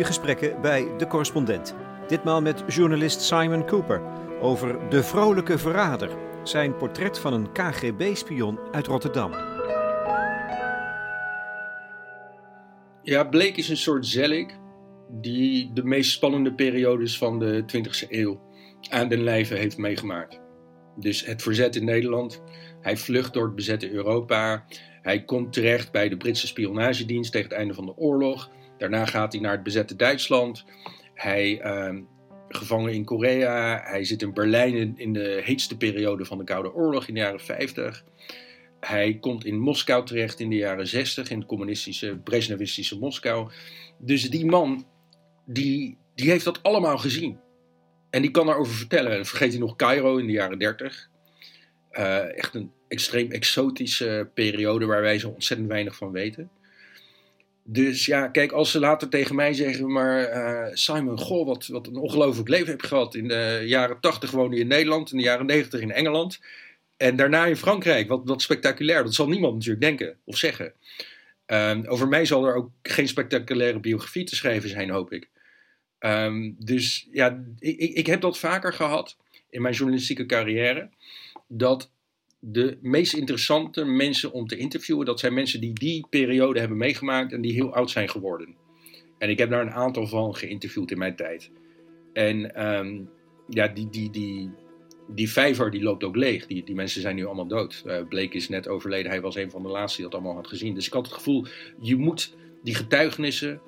goede gesprekken bij De Correspondent. Ditmaal met journalist Simon Cooper over De Vrolijke Verrader, zijn portret van een KGB-spion uit Rotterdam. Ja, Blake is een soort Zellik die de meest spannende periodes van de 20e eeuw aan den lijve heeft meegemaakt. Dus het verzet in Nederland, hij vlucht door het bezette Europa, hij komt terecht bij de Britse spionagedienst tegen het einde van de oorlog. Daarna gaat hij naar het bezette Duitsland. Hij uh, gevangen in Korea. Hij zit in Berlijn in de heetste periode van de Koude Oorlog in de jaren 50. Hij komt in Moskou terecht in de jaren 60, in het communistische, Brezhnevistische Moskou. Dus die man, die, die heeft dat allemaal gezien. En die kan daarover vertellen. En vergeet hij nog Cairo in de jaren 30. Uh, eh, echt een extreem exotische periode waar wij zo ontzettend weinig van weten. Dus ja, kijk, als ze later tegen mij zeggen, maar uh, Simon, goh, wat, wat een ongelooflijk leven heb je gehad. In de jaren 80 woonde je in Nederland, in de jaren 90 in Engeland. En daarna in Frankrijk, wat, wat spectaculair. Dat zal niemand natuurlijk denken of zeggen. Um, over mij zal er ook geen spectaculaire biografie te schrijven zijn, hoop ik. Um, dus ja, ik, ik heb dat vaker gehad in mijn journalistieke carrière. Dat de meest interessante mensen om te interviewen, dat zijn mensen die die periode hebben meegemaakt en die heel oud zijn geworden. En ik heb daar een aantal van geïnterviewd in mijn tijd. En um, ja, die, die, die, die vijver die loopt ook leeg. Die, die mensen zijn nu allemaal dood. Uh, Blake is net overleden. Hij was een van de laatste die dat allemaal had gezien. Dus ik had het gevoel, je moet die getuigenissen,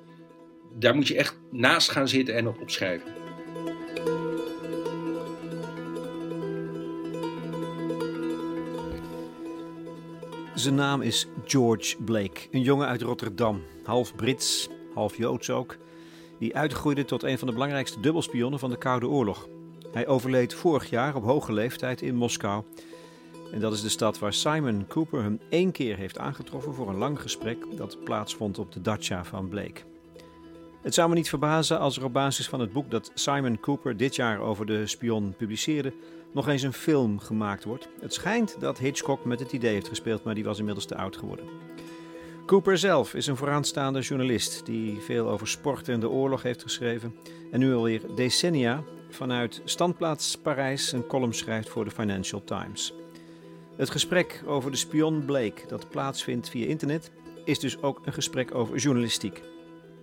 daar moet je echt naast gaan zitten en op opschrijven. Zijn naam is George Blake, een jongen uit Rotterdam, half Brits, half Joods ook, die uitgroeide tot een van de belangrijkste dubbelspionnen van de Koude Oorlog. Hij overleed vorig jaar op hoge leeftijd in Moskou. En dat is de stad waar Simon Cooper hem één keer heeft aangetroffen voor een lang gesprek dat plaatsvond op de dacha van Blake. Het zou me niet verbazen als er op basis van het boek dat Simon Cooper dit jaar over de spion publiceerde, nog eens een film gemaakt wordt. Het schijnt dat Hitchcock met het idee heeft gespeeld, maar die was inmiddels te oud geworden. Cooper zelf is een vooraanstaande journalist die veel over sport en de oorlog heeft geschreven en nu alweer decennia vanuit standplaats Parijs een column schrijft voor de Financial Times. Het gesprek over de spion Blake dat plaatsvindt via internet is dus ook een gesprek over journalistiek.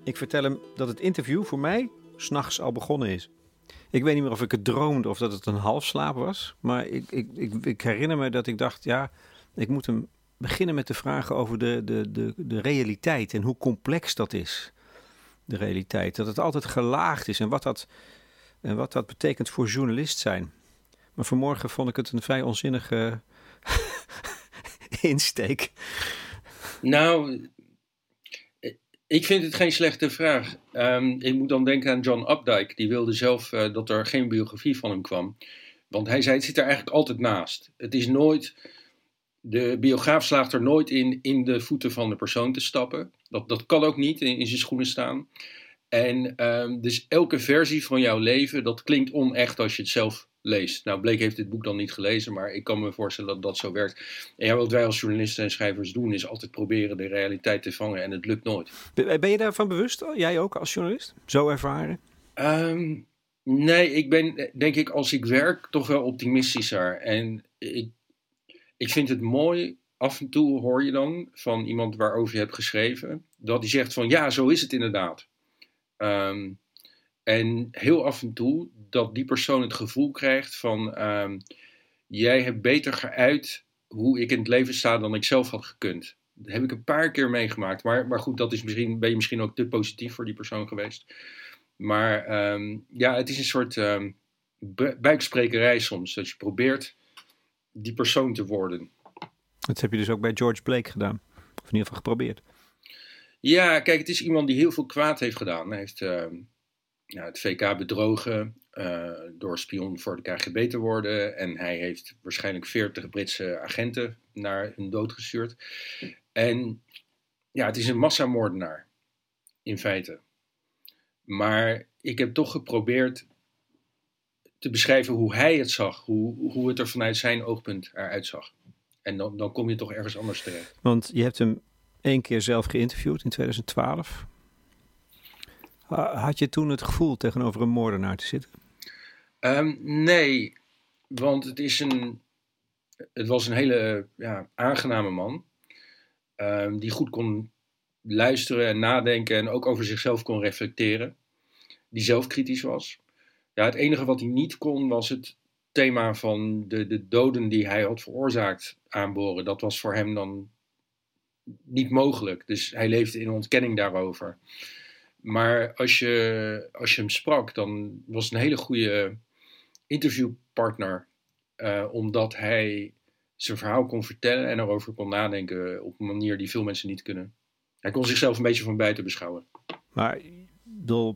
Ik vertel hem dat het interview voor mij s'nachts al begonnen is. Ik weet niet meer of ik het droomde of dat het een halfslaap was. Maar ik, ik, ik, ik, herinner me dat ik dacht, ja, ik moet hem beginnen met de vragen over de, de, de, de realiteit en hoe complex dat is. De realiteit. Dat het altijd gelaagd is en wat dat, en wat dat betekent voor journalist zijn. Maar vanmorgen vond ik het een vrij onzinnige insteek. Nou, ik vind het geen slechte vraag. Um, ik moet dan denken aan John Updike. Die wilde zelf uh, dat er geen biografie van hem kwam. Want hij zei, het zit er eigenlijk altijd naast. Het is nooit... De biograaf slaagt er nooit in in de voeten van de persoon te stappen. Dat, dat kan ook niet in, zijn schoenen staan. En um, dus elke versie van jouw leven, dat klinkt onecht als je het zelf leest. Nou, Blake heeft dit boek dan niet gelezen, maar ik kan me voorstellen dat dat zo werkt. En ja, wat wij als journalisten en schrijvers doen, is altijd proberen de realiteit te vangen en het lukt nooit. Ben je daarvan bewust? Jij ook als journalist? Zo ervaren? Um, nee, ik ben denk ik als ik werk toch wel optimistischer. En ik, ik vind het mooi, af en toe hoor je dan van iemand waarover je hebt geschreven, dat die zegt van ja, zo is het inderdaad. Um, en heel af en toe dat die persoon het gevoel krijgt van um, jij hebt beter geuit hoe ik in het leven sta dan ik zelf had gekund. Dat heb ik een paar keer meegemaakt. Maar, maar goed, dat is misschien, ben je misschien ook te positief voor die persoon geweest. Maar um, ja, het is een soort um, buiksprekerij soms. Dat je probeert die persoon te worden. Dat heb je dus ook bij George Blake gedaan. Of in ieder geval geprobeerd. Ja, kijk, het is iemand die heel veel kwaad heeft gedaan. Hij heeft het VK bedrogen uh, door spion voor de KGB te worden. En hij heeft waarschijnlijk 40 Britse agenten naar hun dood gestuurd. En ja, het is een massamoordenaar, in feite. Maar ik heb toch geprobeerd te beschrijven hoe hij het zag, hoe, hoe het er vanuit zijn oogpunt eruit zag. En dan, dan kom je toch ergens anders terecht. Want je hebt hem één keer zelf geïnterviewd in 2012. Had je toen het gevoel tegenover een moordenaar te zitten? Um, nee, want het, is een, het was een hele ja, aangename man. Um, die goed kon luisteren en nadenken en ook over zichzelf kon reflecteren. Die zelfkritisch was. Ja, het enige wat hij niet kon was het thema van de, de doden die hij had veroorzaakt aanboren. Dat was voor hem dan niet mogelijk. Dus hij leefde in ontkenning daarover. Maar als je, als je hem sprak, dan was het een hele goede interviewpartner. Uh, omdat hij zijn verhaal kon vertellen en erover kon nadenken op een manier die veel mensen niet kunnen. Hij kon zichzelf een beetje van buiten beschouwen. Maar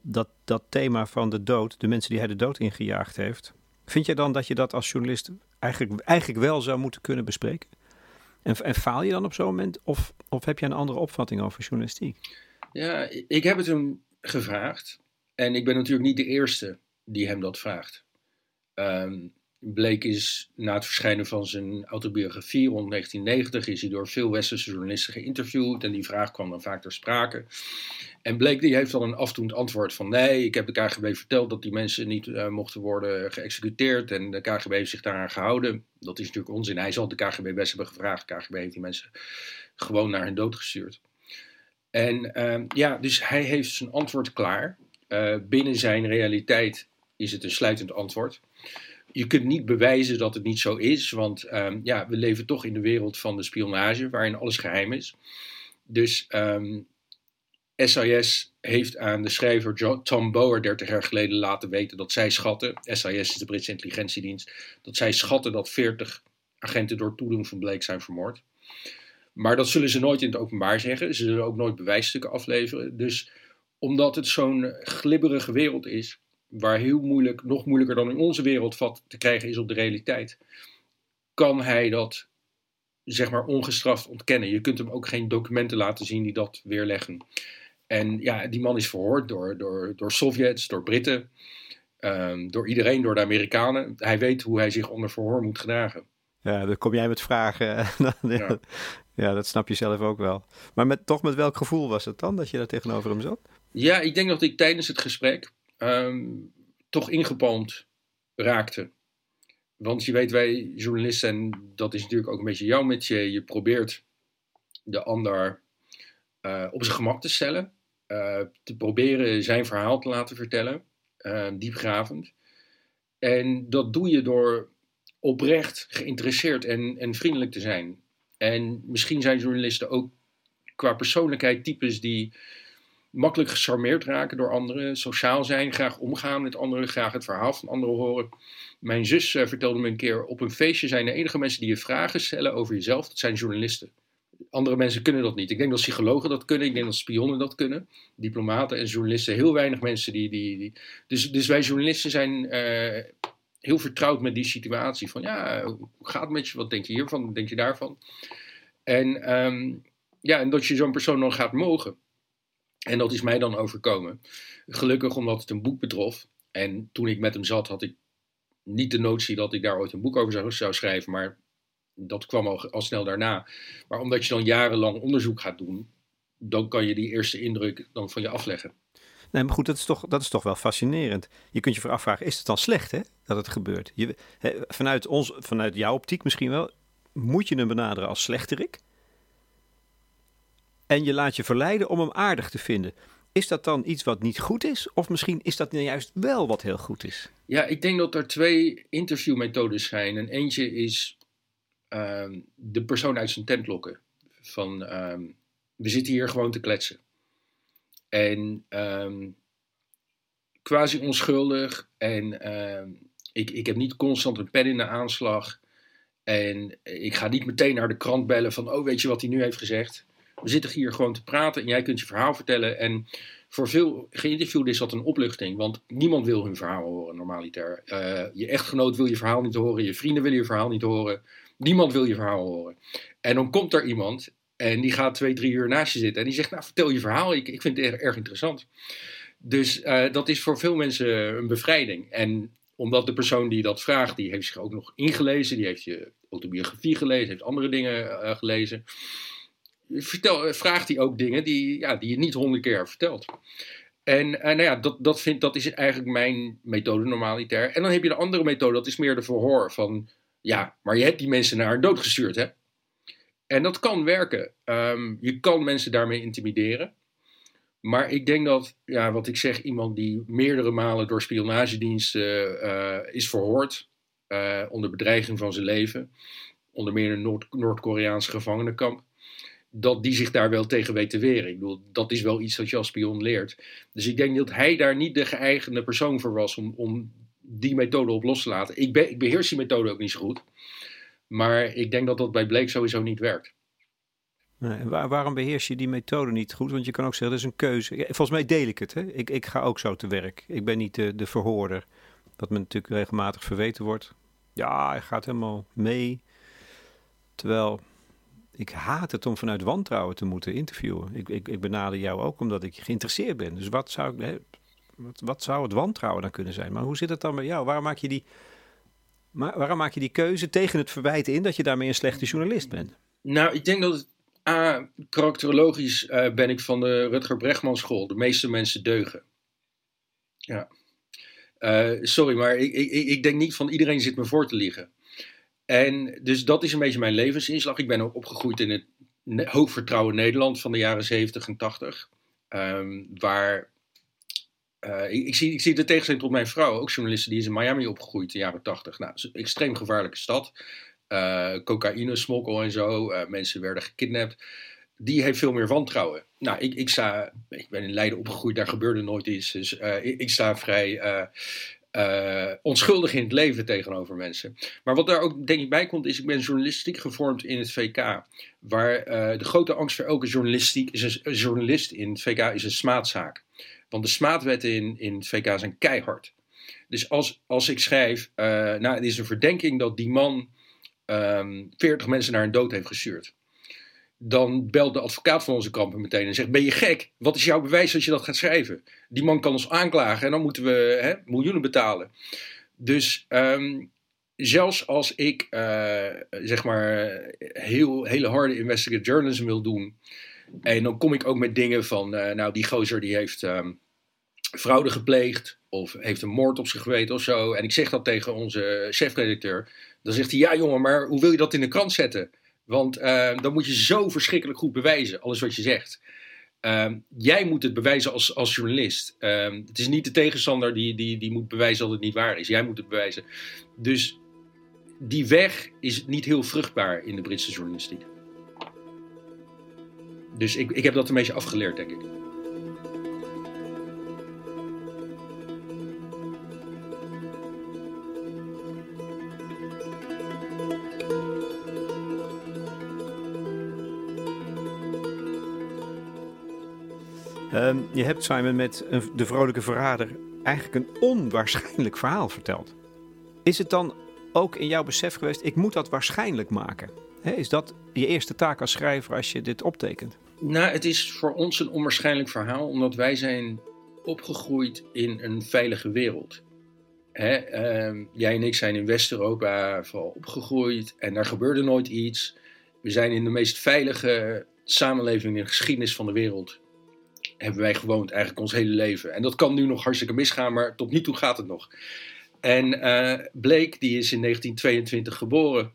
dat, dat thema van de dood, de mensen die hij de dood ingejaagd heeft, vind jij dan dat je dat als journalist eigenlijk, eigenlijk wel zou moeten kunnen bespreken? En, en faal je dan op zo'n moment? Of, of heb je een andere opvatting over journalistiek? Ja, ik heb het hem gevraagd. En ik ben natuurlijk niet de eerste die hem dat vraagt. Um, Blake is na het verschijnen van zijn autobiografie rond 1990 is hij door veel westerse journalisten geïnterviewd en die vraag kwam dan vaak ter sprake. En Blake die heeft dan een afdoend antwoord van nee, ik heb de KGB verteld dat die mensen niet uh, mochten worden geëxecuteerd en de KGB heeft zich daaraan gehouden. Dat is natuurlijk onzin. Hij zal de KGB best hebben gevraagd. De KGB heeft die mensen gewoon naar hun dood gestuurd. En uh, ja, dus hij heeft zijn antwoord klaar. Uh, binnen zijn realiteit is het een sluitend antwoord je kunt niet bewijzen dat het niet zo is, want um, ja, we leven toch in de wereld van de spionage, waarin alles geheim is. Dus um, ehm, SIS heeft aan de schrijver Tom Bower 30 jaar geleden laten weten dat zij schatten, SIS is de Britse intelligentiedienst, dat zij schatten dat 40 agenten door toedoen van Blake zijn vermoord. Maar dat zullen ze nooit in het openbaar zeggen. Ze zullen ook nooit bewijsstukken afleveren. Dus omdat het zo'n glibberige wereld is, waar heel moeilijk, nog moeilijker dan in onze wereld vat te krijgen is op de realiteit, kan hij dat zeg maar ongestraft ontkennen. Je kunt hem ook geen documenten laten zien die dat weerleggen. En ja, die man is verhoord door, door, door Sovjets, door Britten, um, door iedereen, door de Amerikanen. Hij weet hoe hij zich onder verhoor moet gedragen. Ja, dan kom jij met vragen. ja. ja, dat snap je zelf ook wel. Maar met, toch met welk gevoel was het dan dat je daar tegenover hem zat? Ja, ik denk dat ik tijdens het gesprek um, toch ingepalmd raakte. Want je weet, wij journalisten, en dat is natuurlijk ook een beetje jouw met je, probeert de ander uh, op zijn gemak te stellen, uh, te proberen zijn verhaal te laten vertellen, uh, diepgravend. En dat doe je door oprecht geïnteresseerd en, en vriendelijk te zijn. En misschien zijn journalisten ook qua persoonlijkheid types die makkelijk gecharmeerd raken door anderen, sociaal zijn, graag omgaan met anderen, graag het verhaal van anderen horen. Mijn zus uh, vertelde me een keer: op een feestje zijn de enige mensen die je vragen stellen over jezelf, dat zijn journalisten. Andere mensen kunnen dat niet. Ik denk dat psychologen dat kunnen, ik denk dat spionnen dat kunnen, diplomaten en journalisten, heel weinig mensen die. die. Dus, dus wij journalisten zijn uh, heel vertrouwd met die situatie. Van ja, hoe gaat het met je? Wat denk je hiervan? Wat denk je daarvan? En, um, ja, en dat je zo'n persoon dan gaat mogen. En dat is mij dan overkomen. Gelukkig omdat het een boek betrof. En toen ik met hem zat, had ik niet de notie dat ik daar ooit een boek over zou, zou schrijven. Maar dat kwam al, snel daarna. Maar omdat je dan jarenlang onderzoek gaat doen, dan kan je die eerste indruk dan van je afleggen. Nee, maar goed, dat is toch, dat is toch wel fascinerend. Je kunt je afvragen, is het dan slecht hè, dat het gebeurt? Je, vanuit, ons, vanuit jouw optiek misschien wel, moet je hem benaderen als slechterik? En je laat je verleiden om hem aardig te vinden. Is dat dan iets wat niet goed is? Of misschien is dat nou juist wel wat heel goed is? Ja, ik denk dat er twee interviewmethodes zijn. En eentje is ehm, de persoon uit zijn tent lokken. Van ehm, we zitten hier gewoon te kletsen. En ehm, quasi onschuldig. En ik, ik heb niet constant een pen in de aanslag. En ik ga niet meteen naar de krant bellen van, oh weet je wat hij nu heeft gezegd? We zitten hier gewoon te praten en jij kunt je verhaal vertellen. En voor veel geïnterviewden is dat een opluchting, want niemand wil hun verhaal horen normaliter. Uh, je echtgenoot wil je verhaal niet horen, je vrienden willen je verhaal niet horen. Niemand wil je verhaal horen. En dan komt er iemand en die gaat twee, drie uur naast je zitten en die zegt, nou vertel je verhaal, ik, ik vind het erg, interessant. Dus uh, dat is voor veel mensen een bevrijding. En omdat de persoon die dat vraagt, die heeft zich ook nog ingelezen, die heeft je autobiografie gelezen, heeft andere dingen uh, gelezen vertel, vraagt hij ook dingen die, ja, die je niet honderd keer vertelt. En, en nou ja, dat, dat, vind, dat is eigenlijk mijn methode normalitair. En dan heb je de andere methode, dat is meer de verhoor van... Ja, maar je hebt die mensen naar dood gestuurd, hè? En dat kan werken. Ehm, je kan mensen daarmee intimideren. Maar ik denk dat, ja, wat ik zeg, iemand die meerdere malen door spionagediensten uh, is verhoord, onder bedreiging van zijn leven, onder meer een Noord- Noord-Koreaanse gevangenenkamp, dat die zich daar wel tegen weet te weren. Ik bedoel, dat is wel iets dat je als spion leert. Dus ik denk dat hij daar niet de geëigende persoon voor was om, om die methode op los te laten. Ik, be, ik beheers die methode ook niet zo goed. Maar ik denk dat dat bij Blake sowieso niet werkt. Waarom beheers je die methode niet goed? Want je kan ook zeggen, dat is een keuze. Volgens mij deel ik het. Hè? Ik, ik ga ook zo te werk. Ik ben niet de, de verhoorder. Wat me natuurlijk regelmatig verweten wordt. Ja, hij gaat helemaal mee. Terwijl ik haat het om vanuit wantrouwen te moeten interviewen. Ik, ik, jou ook omdat ik geïnteresseerd ben. Dus wat zou, wat, wat zou het wantrouwen dan kunnen zijn? Maar hoe zit het dan bij jou? Waarom maak je die, maar waarom maak je die keuze tegen het verwijt in dat je daarmee een slechte journalist bent? Nou, ik denk dat A, karakterologisch uh, ben ik van de Rutger Bregman school. De meeste mensen deugen. Ja. Uh, sorry, maar ik, ik, ik denk niet van iedereen zit me voor te liegen. En dus dat is een beetje mijn levensinslag. Ik ben ook opgegroeid in het hoogvertrouwen Nederland van de jaren 70 en 80. Um, waar uh, ik, zie, ik de tegenstelling tot mijn vrouw, ook journalisten, die is in Miami opgegroeid in de jaren 80. Nou, een extreem gevaarlijke stad. Uh, cocaïne, smokkel en zo. Uh, mensen werden gekidnapt. Die heeft veel meer wantrouwen. Nou, ik, ik, sta, ik ben in Leiden opgegroeid, daar gebeurde nooit iets. Dus ik, ik, sta vrij uh, onschuldig in het leven tegenover mensen. Maar wat daar ook denk ik bij komt, is ik ben journalistiek gevormd in het VK. Waar uh, de grote angst voor elke journalistiek is een, journalist in het VK is een smaadzaak. Want de smaadwetten in, in het VK zijn keihard. Dus als, als ik schrijf, uh, nou, het is een verdenking dat die man um, ehm, 40 mensen naar een dood heeft gestuurd dan belt de advocaat van onze kampen meteen en zegt: Ben je gek? Wat is jouw bewijs als je dat gaat schrijven? Die man kan ons aanklagen en dan moeten we hè, miljoenen betalen. Dus um, zelfs als ik uh, zeg maar heel, hele harde investigative journalism wil doen. En dan kom ik ook met dingen van: uh, Nou, die gozer die heeft um, fraude gepleegd. Of heeft een moord op zich geweten of zo. En ik zeg dat tegen onze chefredacteur. Dan zegt hij: Ja, jongen, maar hoe wil je dat in de krant zetten? Want uh, dan moet je zo verschrikkelijk goed bewijzen, alles wat je zegt. Uh, jij moet het bewijzen als, als journalist. Uh, het is niet de tegenstander die, die, die moet bewijzen dat het niet waar is. Jij moet het bewijzen. Dus die weg is niet heel vruchtbaar in de Britse journalistiek. Dus ik, ik heb dat een beetje afgeleerd, denk ik. Um, je hebt Simon met de vrolijke verrader eigenlijk een onwaarschijnlijk verhaal verteld. Is het dan ook in jouw besef geweest, ik moet dat waarschijnlijk maken? Is dat je eerste taak als schrijver als je dit optekent? Nou, het is voor ons een onwaarschijnlijk verhaal, omdat wij zijn opgegroeid in een veilige wereld. Uh, jij en ik zijn in West-Europa vooral opgegroeid en daar gebeurde nooit iets. We zijn in de meest veilige samenleving in de geschiedenis van de wereld hebben wij gewoond eigenlijk ons hele leven. En dat kan nu nog hartstikke misgaan, maar tot nu toe gaat het nog. En uh, Blake, die is in 1922 geboren.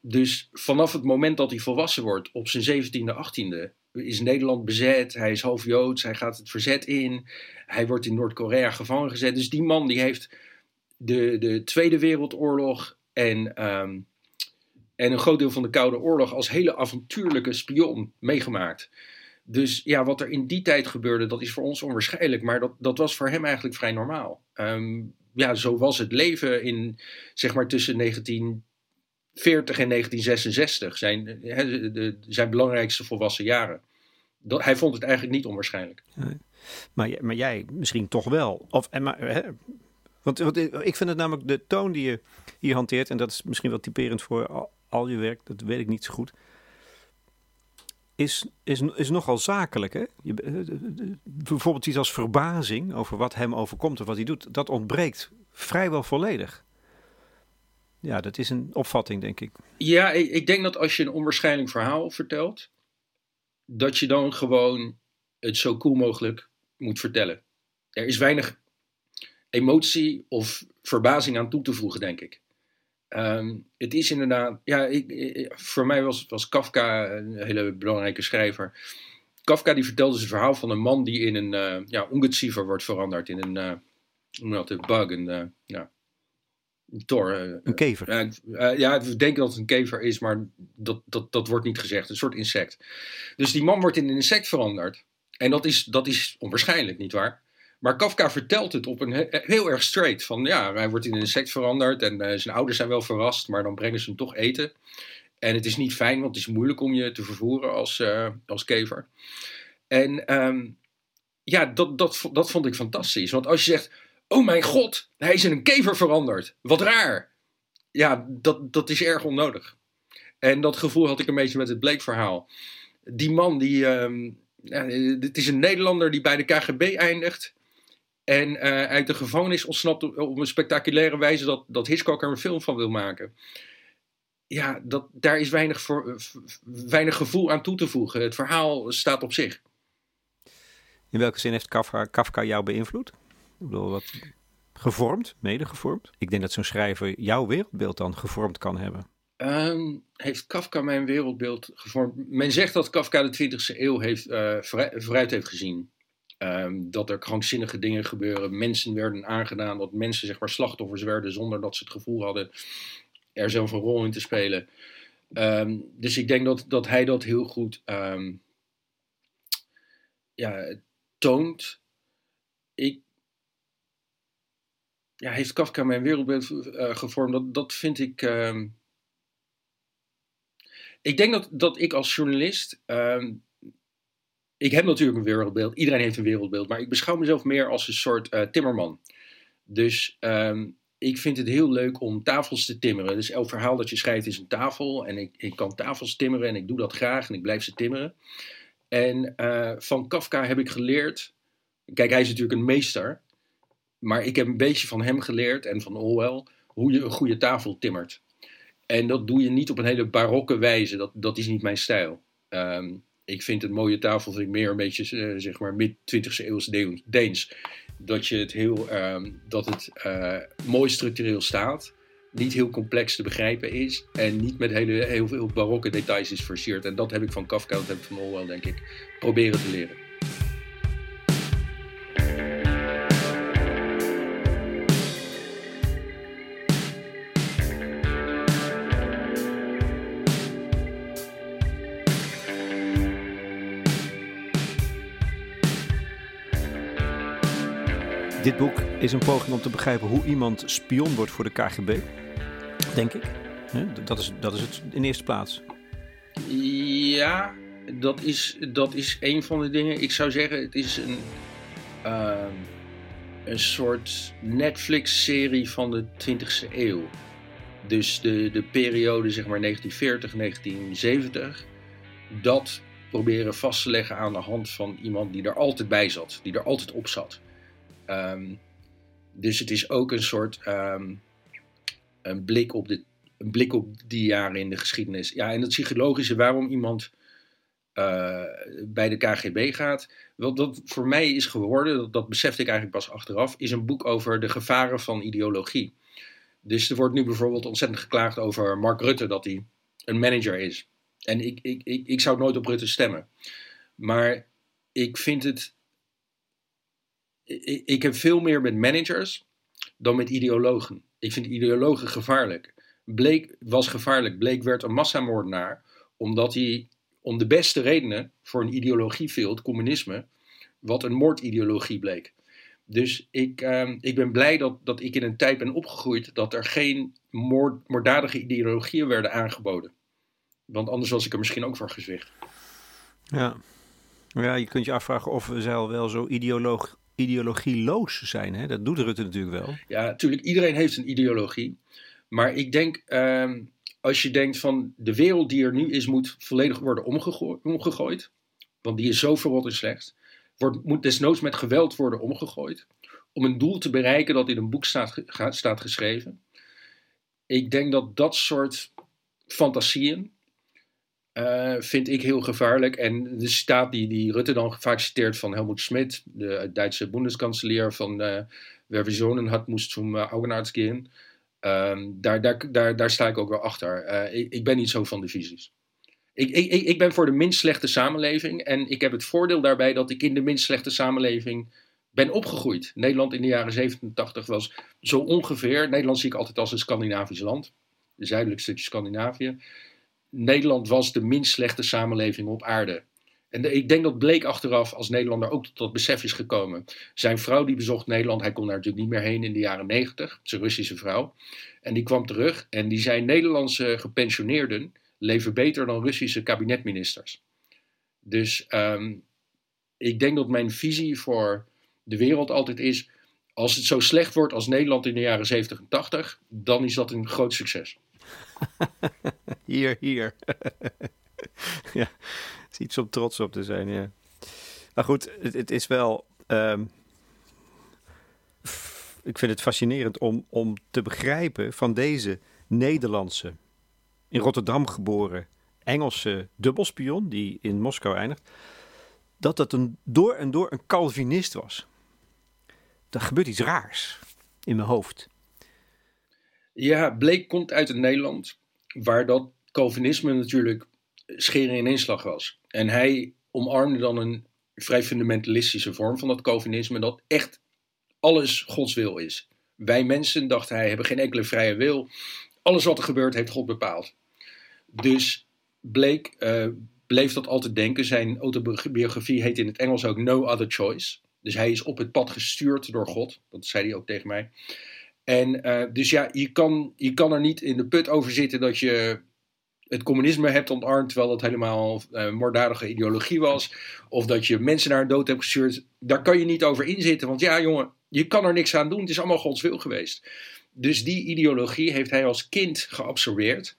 Dus vanaf het moment dat hij volwassen wordt, op zijn 17e, 18e, is Nederland bezet. Hij is half Joods, hij gaat het verzet in. Hij wordt in Noord-Korea gevangen gezet. Dus die man die heeft de, de Tweede Wereldoorlog en, um, en een groot deel van de Koude Oorlog als hele avontuurlijke spion meegemaakt. Dus ja, wat er in die tijd gebeurde, dat is voor ons onwaarschijnlijk. Maar dat, dat was voor hem eigenlijk vrij normaal. Um, ja, zo was het leven in, zeg maar, tussen 1940 en 1966. Zijn, he, de, zijn belangrijkste volwassen jaren. Dat, hij vond het eigenlijk niet onwaarschijnlijk. Maar, maar jij misschien toch wel. Of, en maar, hè, want, want ik vind het namelijk de toon die je hier hanteert... en dat is misschien wel typerend voor al je werk, dat weet ik niet zo goed is, is, is nogal zakelijk. Hè? Je, eh, eh, eh, bijvoorbeeld iets als verbazing over wat hem overkomt of wat hij doet, dat ontbreekt vrijwel volledig. Ja, dat is een opvatting, denk ik. Ja, ik, ik denk dat als je een onwaarschijnlijk verhaal vertelt, dat je dan gewoon het zo cool mogelijk moet vertellen. er is weinig emotie of verbazing aan toe te voegen, denk ik. Ehm, het is inderdaad, ja, ik, voor mij was, was Kafka een hele belangrijke schrijver. Kafka die vertelde dus het verhaal van een man die in een uh, ja, ungeziefer wordt veranderd. In een, uh, hoe dat, een bug, een, uh, ja, een tor. een kever. ja, we denken dat het een kever is, maar dat, dat, dat wordt niet gezegd. Een soort insect. Dus die man wordt in een insect veranderd. En dat is, dat is onwaarschijnlijk, nietwaar? Maar Kafka vertelt het op een heel erg straight. Van ja, hij wordt in een insect veranderd en uh, zijn ouders zijn wel verrast, maar dan brengen ze hem toch eten. En het is niet fijn, want het is moeilijk om je te vervoeren als, uh, als kever. En um, ja, dat, dat, dat vond ik fantastisch. Want als je zegt, oh mijn god, hij is in een kever veranderd. Wat raar. Ja, dat, dat is erg onnodig. En dat gevoel had ik een beetje met het Bleek-verhaal. Die man, die, um, ja, het is een Nederlander die bij de KGB eindigt. En uh, uit de gevangenis ontsnapt op, op een spectaculaire wijze dat, dat Hitchcock er een film van wil maken. Ja, dat, daar is weinig, voor, weinig gevoel aan toe te voegen. Het verhaal staat op zich. In welke zin heeft Kafka, Kafka jou beïnvloed? Ik bedoel, wat gevormd, mede gevormd? Ik denk dat zo'n schrijver jouw wereldbeeld dan gevormd kan hebben. Um, heeft Kafka mijn wereldbeeld gevormd? Men zegt dat Kafka de 20e eeuw heeft, uh, vooruit heeft gezien. Um, dat er krankzinnige dingen gebeuren, mensen werden aangedaan, dat mensen zeg maar slachtoffers werden zonder dat ze het gevoel hadden er zelf een rol in te spelen. Um, dus ik denk dat, dat hij dat heel goed um, ja, toont. Ik, ja, heeft Kafka mijn wereldbeeld uh, gevormd? Dat, dat vind ik. ik denk dat, dat ik als journalist ik heb natuurlijk een wereldbeeld. Iedereen heeft een wereldbeeld. Maar ik beschouw mezelf meer als een soort uh, timmerman. Dus um, ik vind het heel leuk om tafels te timmeren. Dus elk verhaal dat je schrijft is een tafel. En ik, ik kan tafels timmeren en ik doe dat graag en ik blijf ze timmeren. En uh, van Kafka heb ik geleerd. Kijk, hij is natuurlijk een meester. Maar ik heb een beetje van hem geleerd en van Orwell hoe je een goede tafel timmert. En dat doe je niet op een hele barokke wijze. Dat, dat is niet mijn stijl. Um, ik vind een mooie tafel vind ik meer een beetje uh, zeg maar mid 20e eeuws Deens. Dat, je het heel, uh, dat het uh, mooi structureel staat, niet heel complex te begrijpen is en niet met hele, heel veel barokke details is versierd. En dat heb ik van Kafka, dat heb ik van Orwell denk ik, proberen te leren. Dit boek is een poging om te begrijpen hoe iemand spion wordt voor de KGB, denk ik. Dat is, dat is het in eerste plaats. Ja, dat is, dat is een van de dingen. Ik zou zeggen, het is een, uh, een soort Netflix-serie van de 20e eeuw. Dus de, de periode, zeg maar 1940, 1970. Dat proberen vast te leggen aan de hand van iemand die er altijd bij zat, die er altijd op zat. Um, dus het is ook een soort um, een blik, op de, een blik op die jaren in de geschiedenis. Ja, en het psychologische, waarom iemand uh, bij de KGB gaat. Wat dat voor mij is geworden, dat, dat besefte ik eigenlijk pas achteraf, is een boek over de gevaren van ideologie. Dus er wordt nu bijvoorbeeld ontzettend geklaagd over Mark Rutte dat hij een manager is. En ik, ik, ik, ik zou nooit op Rutte stemmen. Maar ik vind het ik, ik heb veel meer met managers dan met ideologen. Ik vind ideologen gevaarlijk. Bleek was gevaarlijk. Bleek werd een massamoordenaar omdat hij om de beste redenen voor een ideologie viel, het communisme, wat een moordideologie bleek. Dus ik, uh, ik ben blij dat, dat ik in een tijd ben opgegroeid dat er geen moord, moorddadige ideologieën werden aangeboden. Want anders was ik er misschien ook voor gezwicht. Ja. ja, je kunt je afvragen of we al wel zo ideoloog, ideologieloos zijn. Hè? Dat doet Rutte natuurlijk wel. Ja, natuurlijk. Iedereen heeft een ideologie. Maar ik denk, uh, als je denkt van de wereld die er nu is, moet volledig worden omgegooid. omgegooid want die is zo verrot en slecht. Wordt, moet desnoods met geweld worden omgegooid. Om een doel te bereiken dat in een boek staat, staat geschreven. Ik denk dat dat soort fantasieën uh, vind ik heel gevaarlijk. En de staat die, die Rutte dan vaak citeert van Helmut Schmidt, de Duitse bondskanselier van uh, wer Visionen had, moest zum uh, Augenarzt gaan. Um, daar, daar, daar, daar sta ik ook wel achter. Ik, ik, ben niet zo van de visies. Ik, ik, ik ben voor de minst slechte samenleving. En ik heb het voordeel daarbij dat ik in de minst slechte samenleving ben opgegroeid. Nederland in de jaren 87 was zo ongeveer. Nederland zie ik altijd als een Scandinavisch land. De zuidelijk stukje Scandinavië. Nederland was de minst slechte samenleving op aarde. En ik denk dat bleek achteraf als Nederlander ook tot dat besef is gekomen. Zijn vrouw die bezocht Nederland, hij kon daar natuurlijk niet meer heen in de jaren negentig, zijn Russische vrouw. En die kwam terug en die zei Nederlandse gepensioneerden leven beter dan Russische kabinetministers. Dus um, ik denk dat mijn visie voor de wereld altijd is, als het zo slecht wordt als Nederland in de jaren 70 en 80, dan is dat een groot succes. hier, hier. ja, is iets om trots op te zijn, ja. Maar goed, het, is wel... Um, ik vind het fascinerend om, om te begrijpen van deze Nederlandse, in Rotterdam geboren Engelse dubbelspion, die in Moskou eindigt, dat dat een door en door een Calvinist was. Er gebeurt iets raars in mijn hoofd. Ja, Bleek komt uit het Nederland, waar dat Calvinisme natuurlijk scheren in inslag was. En hij omarmde dan een vrij fundamentalistische vorm van dat Calvinisme, dat echt alles Gods wil is. Wij mensen, dacht hij, hebben geen enkele vrije wil. Alles wat er gebeurt, heeft God bepaald. Dus Bleek uh, bleef dat altijd denken. Zijn autobiografie heet in het Engels ook No Other Choice. Dus hij is op het pad gestuurd door God. Dat zei hij ook tegen mij. En uh, dus ja, je kan, je kan er niet in de put over zitten dat je het communisme hebt ontarmd terwijl dat helemaal uh, moorddadige ideologie was. Of dat je mensen naar dood hebt gestuurd. Daar kan je niet over inzitten. Want ja, jongen, je kan er niks aan doen. Het is allemaal Gods wil geweest. Dus die ideologie heeft hij als kind geabsorbeerd.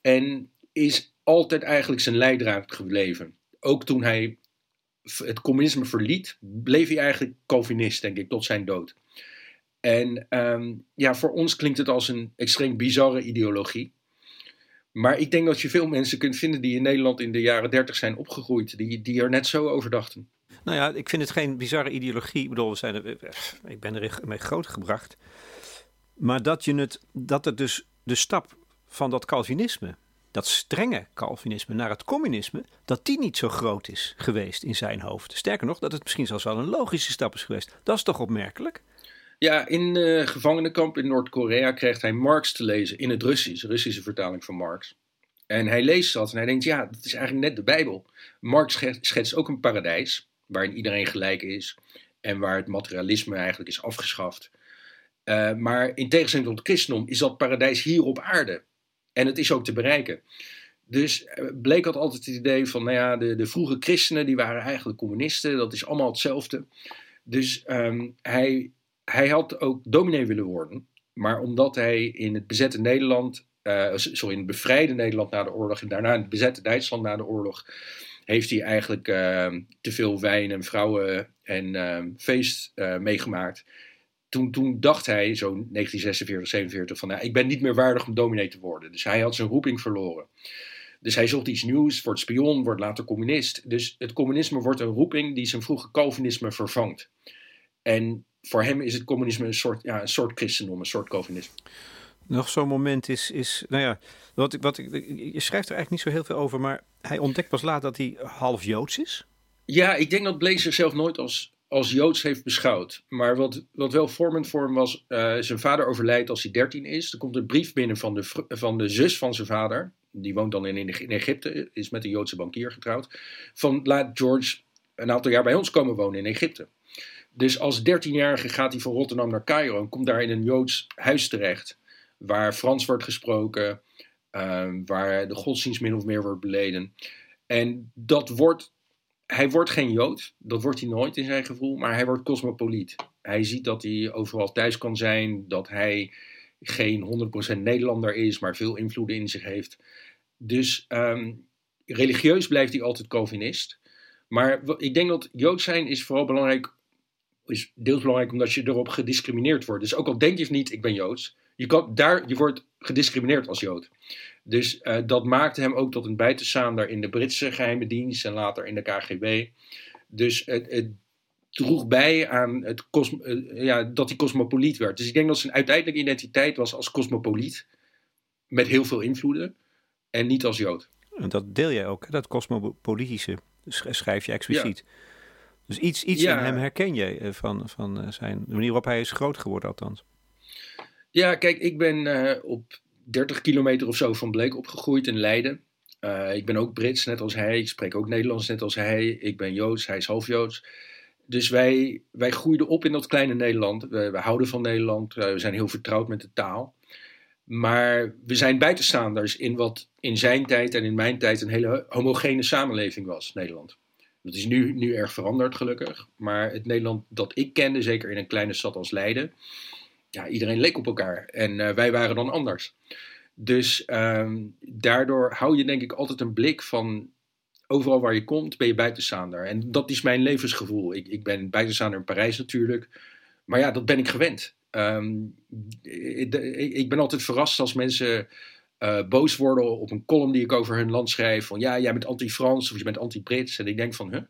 En is altijd eigenlijk zijn leidraad gebleven. Ook toen hij het communisme verliet, bleef hij eigenlijk Calvinist, denk ik, tot zijn dood. En um, ja, voor ons klinkt het als een extreem bizarre ideologie. Maar ik denk dat je veel mensen kunt vinden die in Nederland in de jaren dertig zijn opgegroeid, die, die er net zo over dachten. Nou ja, ik vind het geen bizarre ideologie. Ik bedoel, we zijn er, ik ben er mee grootgebracht. Maar dat, je het, dat het dus de stap van dat Calvinisme, dat strenge Calvinisme naar het communisme, dat die niet zo groot is geweest in zijn hoofd. Sterker nog, dat het misschien zelfs wel een logische stap is geweest. Dat is toch opmerkelijk? Ja, in uh, gevangenenkamp in Noord-Korea krijgt hij Marx te lezen in het Russisch, Russische vertaling van Marx. En hij leest dat en hij denkt, ja, dat is eigenlijk net de Bijbel. Marx schetst ook een paradijs waarin iedereen gelijk is en waar het materialisme eigenlijk is afgeschaft. Uh, maar in tegenstelling tot het christendom is dat paradijs hier op aarde. En het is ook te bereiken. Dus uh, bleek had altijd het idee van, nou ja, de, de vroege christenen die waren eigenlijk communisten, dat is allemaal hetzelfde. Dus um, hij hij had ook dominee willen worden. Maar omdat hij in het bezette Nederland, uh, sorry, in het bevrijde Nederland na de oorlog en daarna in het bezette Duitsland na de oorlog, heeft hij eigenlijk uh, te veel wijn en vrouwen en uh, feest uh, meegemaakt. Toen, toen dacht hij, zo 1946, 47, van nou, ik ben niet meer waardig om dominee te worden. Dus hij had zijn roeping verloren. Dus hij zocht iets nieuws, wordt spion, wordt later communist. Dus het communisme wordt een roeping die zijn vroege Calvinisme vervangt. En voor hem is het communisme een soort, ja, een soort christendom, een soort Calvinisme. Nog zo'n moment is, is, nou ja, wat, wat, je schrijft er eigenlijk niet zo heel veel over, maar hij ontdekt pas laat dat hij half Joods is. Ja, ik denk dat Blake zichzelf nooit als, als Joods heeft beschouwd. Maar wat, wat wel vormend voor hem was, uh, zijn vader overlijdt als hij 13 is. Er komt een brief binnen van de, van de zus van zijn vader. Die woont dan in, in Egypte, is met een Joodse bankier getrouwd. Van laat George een aantal jaar bij ons komen wonen in Egypte. Dus als 13-jarige gaat hij van Rotterdam naar Cairo en komt daar in een Joods huis terecht. Waar Frans wordt gesproken, uh, waar de godsdienst min of meer wordt beleden. En dat wordt, hij wordt geen Jood, dat wordt hij nooit in zijn gevoel, maar hij wordt cosmopoliet. Hij ziet dat hij overal thuis kan zijn, dat hij geen 100% Nederlander is, maar veel invloeden in zich heeft. Dus um, religieus blijft hij altijd Calvinist. Maar ik denk dat Jood zijn is vooral belangrijk is deels belangrijk omdat je erop gediscrimineerd wordt. Dus ook al denk je niet, ik ben Joods, je, kan, daar, je wordt gediscrimineerd als Jood. Dus uh, dat maakte hem ook tot een buitenstaander in de Britse geheime dienst en later in de KGB. Dus het, het droeg bij aan het uh, ja, dat hij cosmopoliet werd. Dus ik denk dat zijn uiteindelijke identiteit was als cosmopoliet. Met heel veel invloeden. En niet als Jood. En dat deel jij ook, dat cosmopolitische schrijf je expliciet. Dus iets, iets in hem herken je eh, van, van zijn, de manier waarop hij is groot geworden althans. Ja, kijk, ik ben uh, op 30 kilometer of zo van Bleek opgegroeid in Leiden. Uh, ik ben ook Brits, net als hij. Ik spreek ook Nederlands, net als hij. Ik ben Joods, hij is half Joods. Dus wij, wij groeiden op in dat kleine Nederland. We, we houden van Nederland. Uh, we zijn heel vertrouwd met de taal. Maar we zijn buitenstaanders in wat in zijn tijd en in mijn tijd een hele homogene samenleving was, Nederland. Dat is nu, nu erg veranderd, gelukkig. Maar het Nederland dat ik kende, zeker in een kleine stad als Leiden, ja, iedereen leek op elkaar. En uh, wij waren dan anders. Dus um, daardoor hou je denk ik altijd een blik van overal waar je komt, ben je buitenstaander. En dat is mijn levensgevoel. Ik, ik ben buitenstaander in Parijs natuurlijk. Maar ja, dat ben ik gewend. Ik, ik, ben altijd verrast als mensen uh, boos worden op een column die ik over hun land schrijf. Van ja, jij bent anti-Frans of je bent anti-Brits. En ik denk van, huh?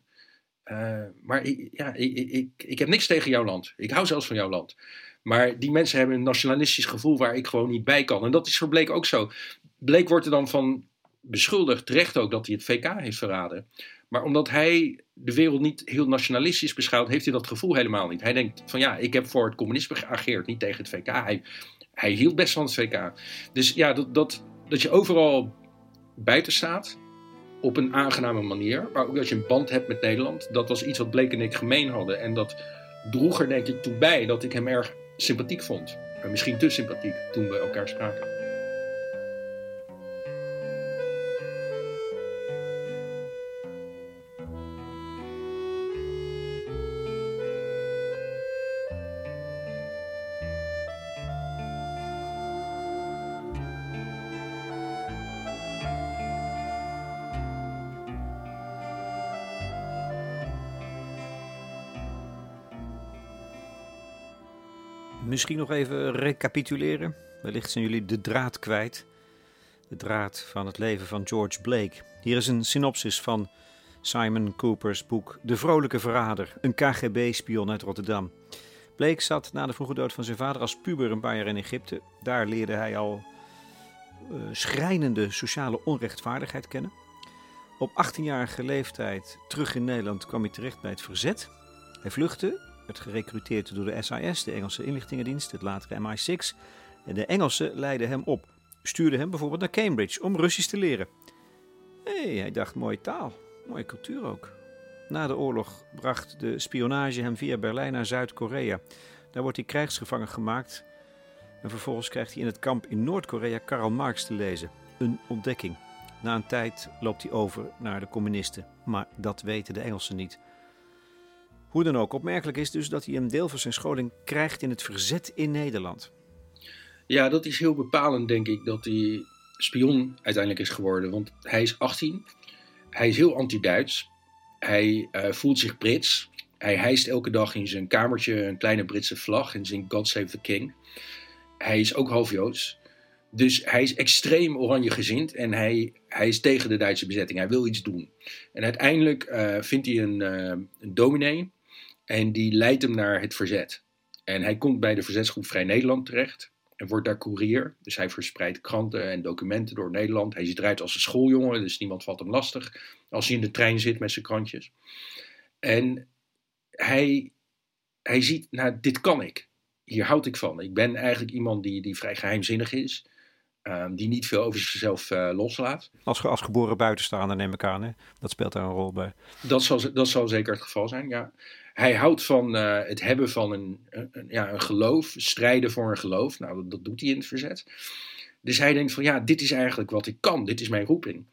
Uh, maar ik, ja, ik, ik, ik heb niks tegen jouw land. Ik hou zelfs van jouw land. Maar die mensen hebben een nationalistisch gevoel waar ik gewoon niet bij kan. En dat is voor Bleek ook zo. Bleek wordt er dan van beschuldigd, terecht ook, dat hij het VK heeft verraden. Maar omdat hij de wereld niet heel nationalistisch beschouwt, heeft hij dat gevoel helemaal niet. Hij denkt van ja, ik heb voor het communisme geageerd, niet tegen het VK. Hij, hij hield best van het VK. Dus ja, dat, dat, dat je overal buiten staat, op een aangename manier. Maar ook dat je een band hebt met Nederland. Dat was iets wat Bleek en ik gemeen hadden. En dat droeg er denk ik toe bij dat ik hem erg sympathiek vond. misschien te sympathiek toen we elkaar spraken. Misschien nog even recapituleren. Wellicht zijn jullie de draad kwijt. De draad van het leven van George Blake. Hier is een synopsis van Simon Cooper's boek De Vrolijke Verrader, een KGB-spion uit Rotterdam. Blake zat na de vroege dood van zijn vader als puber een paar jaar in Egypte. Daar leerde hij al uh, schrijnende sociale onrechtvaardigheid kennen. Op 18-jarige leeftijd terug in Nederland kwam hij terecht bij het verzet. Hij vluchtte werd gerecruiteerd door de SIS, de Engelse inlichtingendienst, het latere MI6. En de Engelsen leidden hem op, stuurden hem bijvoorbeeld naar Cambridge om Russisch te leren. Hé, hey, hij dacht mooie taal, mooie cultuur ook. Na de oorlog bracht de spionage hem via Berlijn naar Zuid-Korea. Daar wordt hij krijgsgevangen gemaakt. En vervolgens krijgt hij in het kamp in Noord-Korea Karl Marx te lezen. Een ontdekking. Na een tijd loopt hij over naar de communisten. Maar dat weten de Engelsen niet. Hoe dan ook, opmerkelijk is dus dat hij een deel van zijn scholing krijgt in het verzet in Nederland. Ja, dat is heel bepalend, denk ik, dat hij spion uiteindelijk is geworden. Want hij is 18, hij is heel anti-Duits, hij uh, voelt zich Brits. Hij hijst elke dag in zijn kamertje een kleine Britse vlag en zingt God Save the King. Hij is ook half Joods. Dus hij is extreem oranje gezind en hij, hij is tegen de Duitse bezetting. Hij wil iets doen. En uiteindelijk uh, vindt hij een, uh, een dominee en die leidt hem naar het verzet. En hij komt bij de verzetsgroep Vrij Nederland terecht. En wordt daar koerier. Dus hij verspreidt kranten en documenten door Nederland. Hij ziet eruit als een schooljongen, dus niemand valt hem lastig. Als hij in de trein zit met zijn krantjes. En hij, hij ziet, nou, dit kan ik. Hier houd ik van. Ik ben eigenlijk iemand die, die vrij geheimzinnig is. Um, die niet veel over zichzelf uh, loslaat. Als, als geboren buitenstaander neem ik aan, hè? dat speelt daar een rol bij. Dat zal, dat zal zeker het geval zijn, ja hij houdt van uh, het hebben van een, ja, een geloof, strijden voor een geloof. Nou, dat, doet hij in het verzet. Dus hij denkt van ja, dit is eigenlijk wat ik kan, dit is mijn roeping.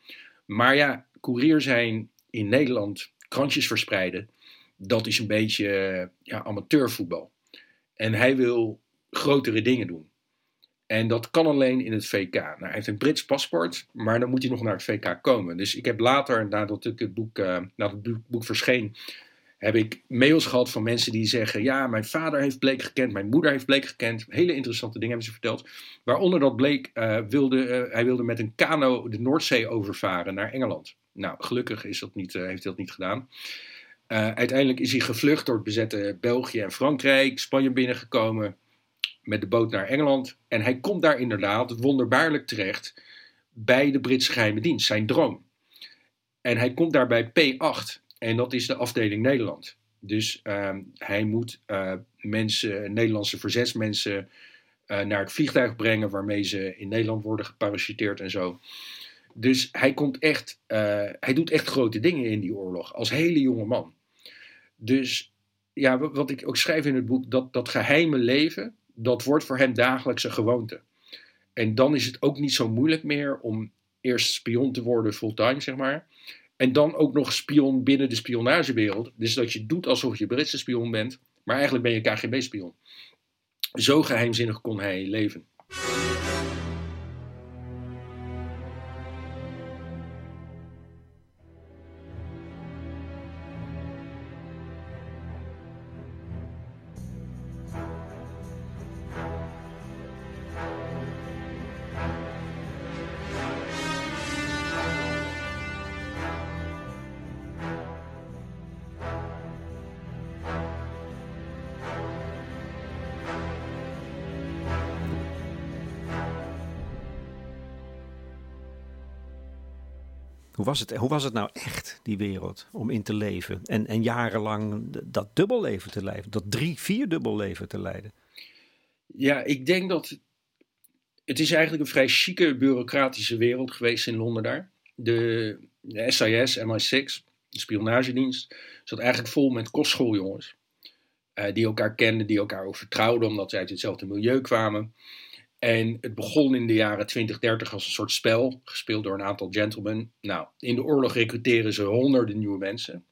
Maar ja, courier zijn in Nederland, krantjes verspreiden, dat is een beetje ja, amateurvoetbal. En hij wil grotere dingen doen. En dat kan alleen in het VK. Nou, hij heeft een Brits paspoort, maar dan moet hij nog naar het VK komen. Dus ik heb later, nadat ik het boek, uh, nadat het boek verscheen, heb ik mails gehad van mensen die zeggen: Ja, mijn vader heeft Blake gekend, mijn moeder heeft Blake gekend. Hele interessante dingen hebben ze verteld. Waaronder dat Blake uh, wilde, uh, hij wilde met een kano de Noordzee overvaren naar Engeland. Nou, gelukkig is dat niet, uh, heeft hij dat niet gedaan. uiteindelijk is hij gevlucht door het bezette België en Frankrijk, Spanje binnengekomen met de boot naar Engeland. En hij komt daar inderdaad wonderbaarlijk terecht bij de Britse geheime dienst, zijn droom. En hij komt daar bij P8. En dat is de afdeling Nederland. Dus ehm, hij moet uh, mensen, Nederlandse verzetsmensen uh, naar het vliegtuig brengen waarmee ze in Nederland worden geparachuteerd en zo. Dus hij komt echt, uh, hij doet echt grote dingen in die oorlog als hele jonge man. Dus ja, wat ik ook schrijf in het boek, dat, dat geheime leven, dat wordt voor hem dagelijkse gewoonte. En dan is het ook niet zo moeilijk meer om eerst spion te worden fulltime, zeg maar. En dan ook nog spion binnen de spionagewereld. Dus dat je doet alsof je Britse spion bent, maar eigenlijk ben je KGB-spion. Zo geheimzinnig kon hij leven. Hoe was, het, hoe was het nou echt, die wereld, om in te leven? En, en jarenlang dat dubbelleven te leiden, dat drie, vier dubbelleven te leiden? Ja, ik denk dat. Het is eigenlijk een vrij chique, bureaucratische wereld geweest in Londen daar. De, de SIS, MI6, de spionagedienst, zat eigenlijk vol met kostschooljongens. Uh, die elkaar kenden, die elkaar ook vertrouwden, omdat ze uit hetzelfde milieu kwamen. En het begon in de jaren 20, 30 als een soort spel, gespeeld door een aantal gentlemen. Nou, in de oorlog recruteren ze honderden nieuwe mensen.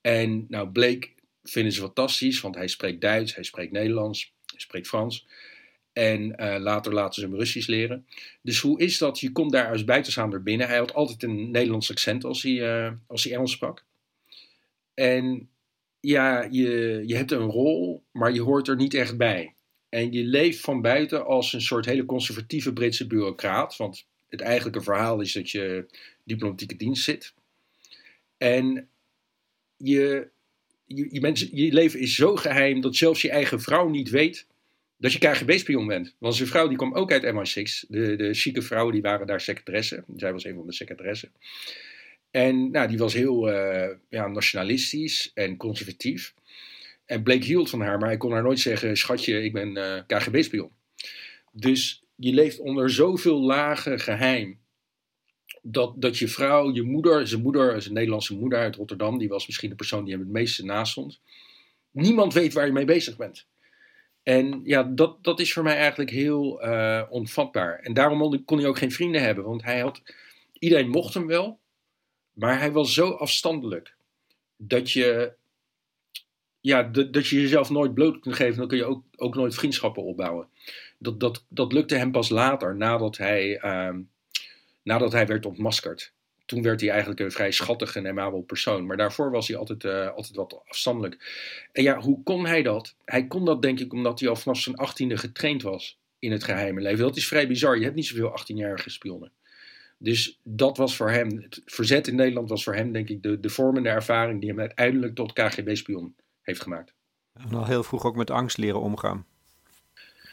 En nou, Blake vinden ze fantastisch, want hij spreekt Duits, hij spreekt Nederlands, hij spreekt Frans. En uh, later laten ze hem Russisch leren. Dus hoe is dat? Je komt daar als buitenstaander binnen. Hij had altijd een Nederlands accent als hij, uh, als hij Engels sprak. En ja, je, je hebt een rol, maar je hoort er niet echt bij. En je leeft van buiten als een soort hele conservatieve Britse bureaucraat. Want het eigenlijke verhaal is dat je diplomatieke dienst zit. En je, je, je, je leven is zo geheim dat zelfs je eigen vrouw niet weet dat je KGB-spion bent. Want zijn vrouw die kwam ook uit MI6. De, de chique vrouwen die waren daar secretaresse. Zij was een van de secretaressen. En nou, die was heel uh, ja, nationalistisch en conservatief. En Blake hield van haar, maar hij kon haar nooit zeggen: Schatje, ik ben uh, KGB-spion. Dus je leeft onder zoveel lagen geheim. Dat, dat je vrouw, je moeder, zijn moeder, zijn Nederlandse moeder uit Rotterdam, die was misschien de persoon die hem het meeste naast stond. Niemand weet waar je mee bezig bent. En ja, dat, dat is voor mij eigenlijk heel uh, onvatbaar. En daarom kon hij ook geen vrienden hebben, want hij had. Iedereen mocht hem wel, maar hij was zo afstandelijk dat je ja, dat je jezelf nooit bloot kunt geven, dan kun je ook, ook nooit vriendschappen opbouwen. Dat, dat, dat lukte hem pas later, nadat hij, uh, nadat hij werd ontmaskerd. Toen werd hij eigenlijk een vrij schattig en amabel persoon. Maar daarvoor was hij altijd, uh, altijd wat afstandelijk. En ja, hoe kon hij dat? Hij kon dat denk ik omdat hij al vanaf zijn achttiende getraind was in het geheime leven. Dat is vrij bizar. Je hebt niet zoveel 18-jarige spionnen. Dus dat was voor hem, het verzet in Nederland was voor hem denk ik de, de vormende ervaring die hem uiteindelijk tot KGB-spion heeft gemaakt. En al heel vroeg ook met angst leren omgaan.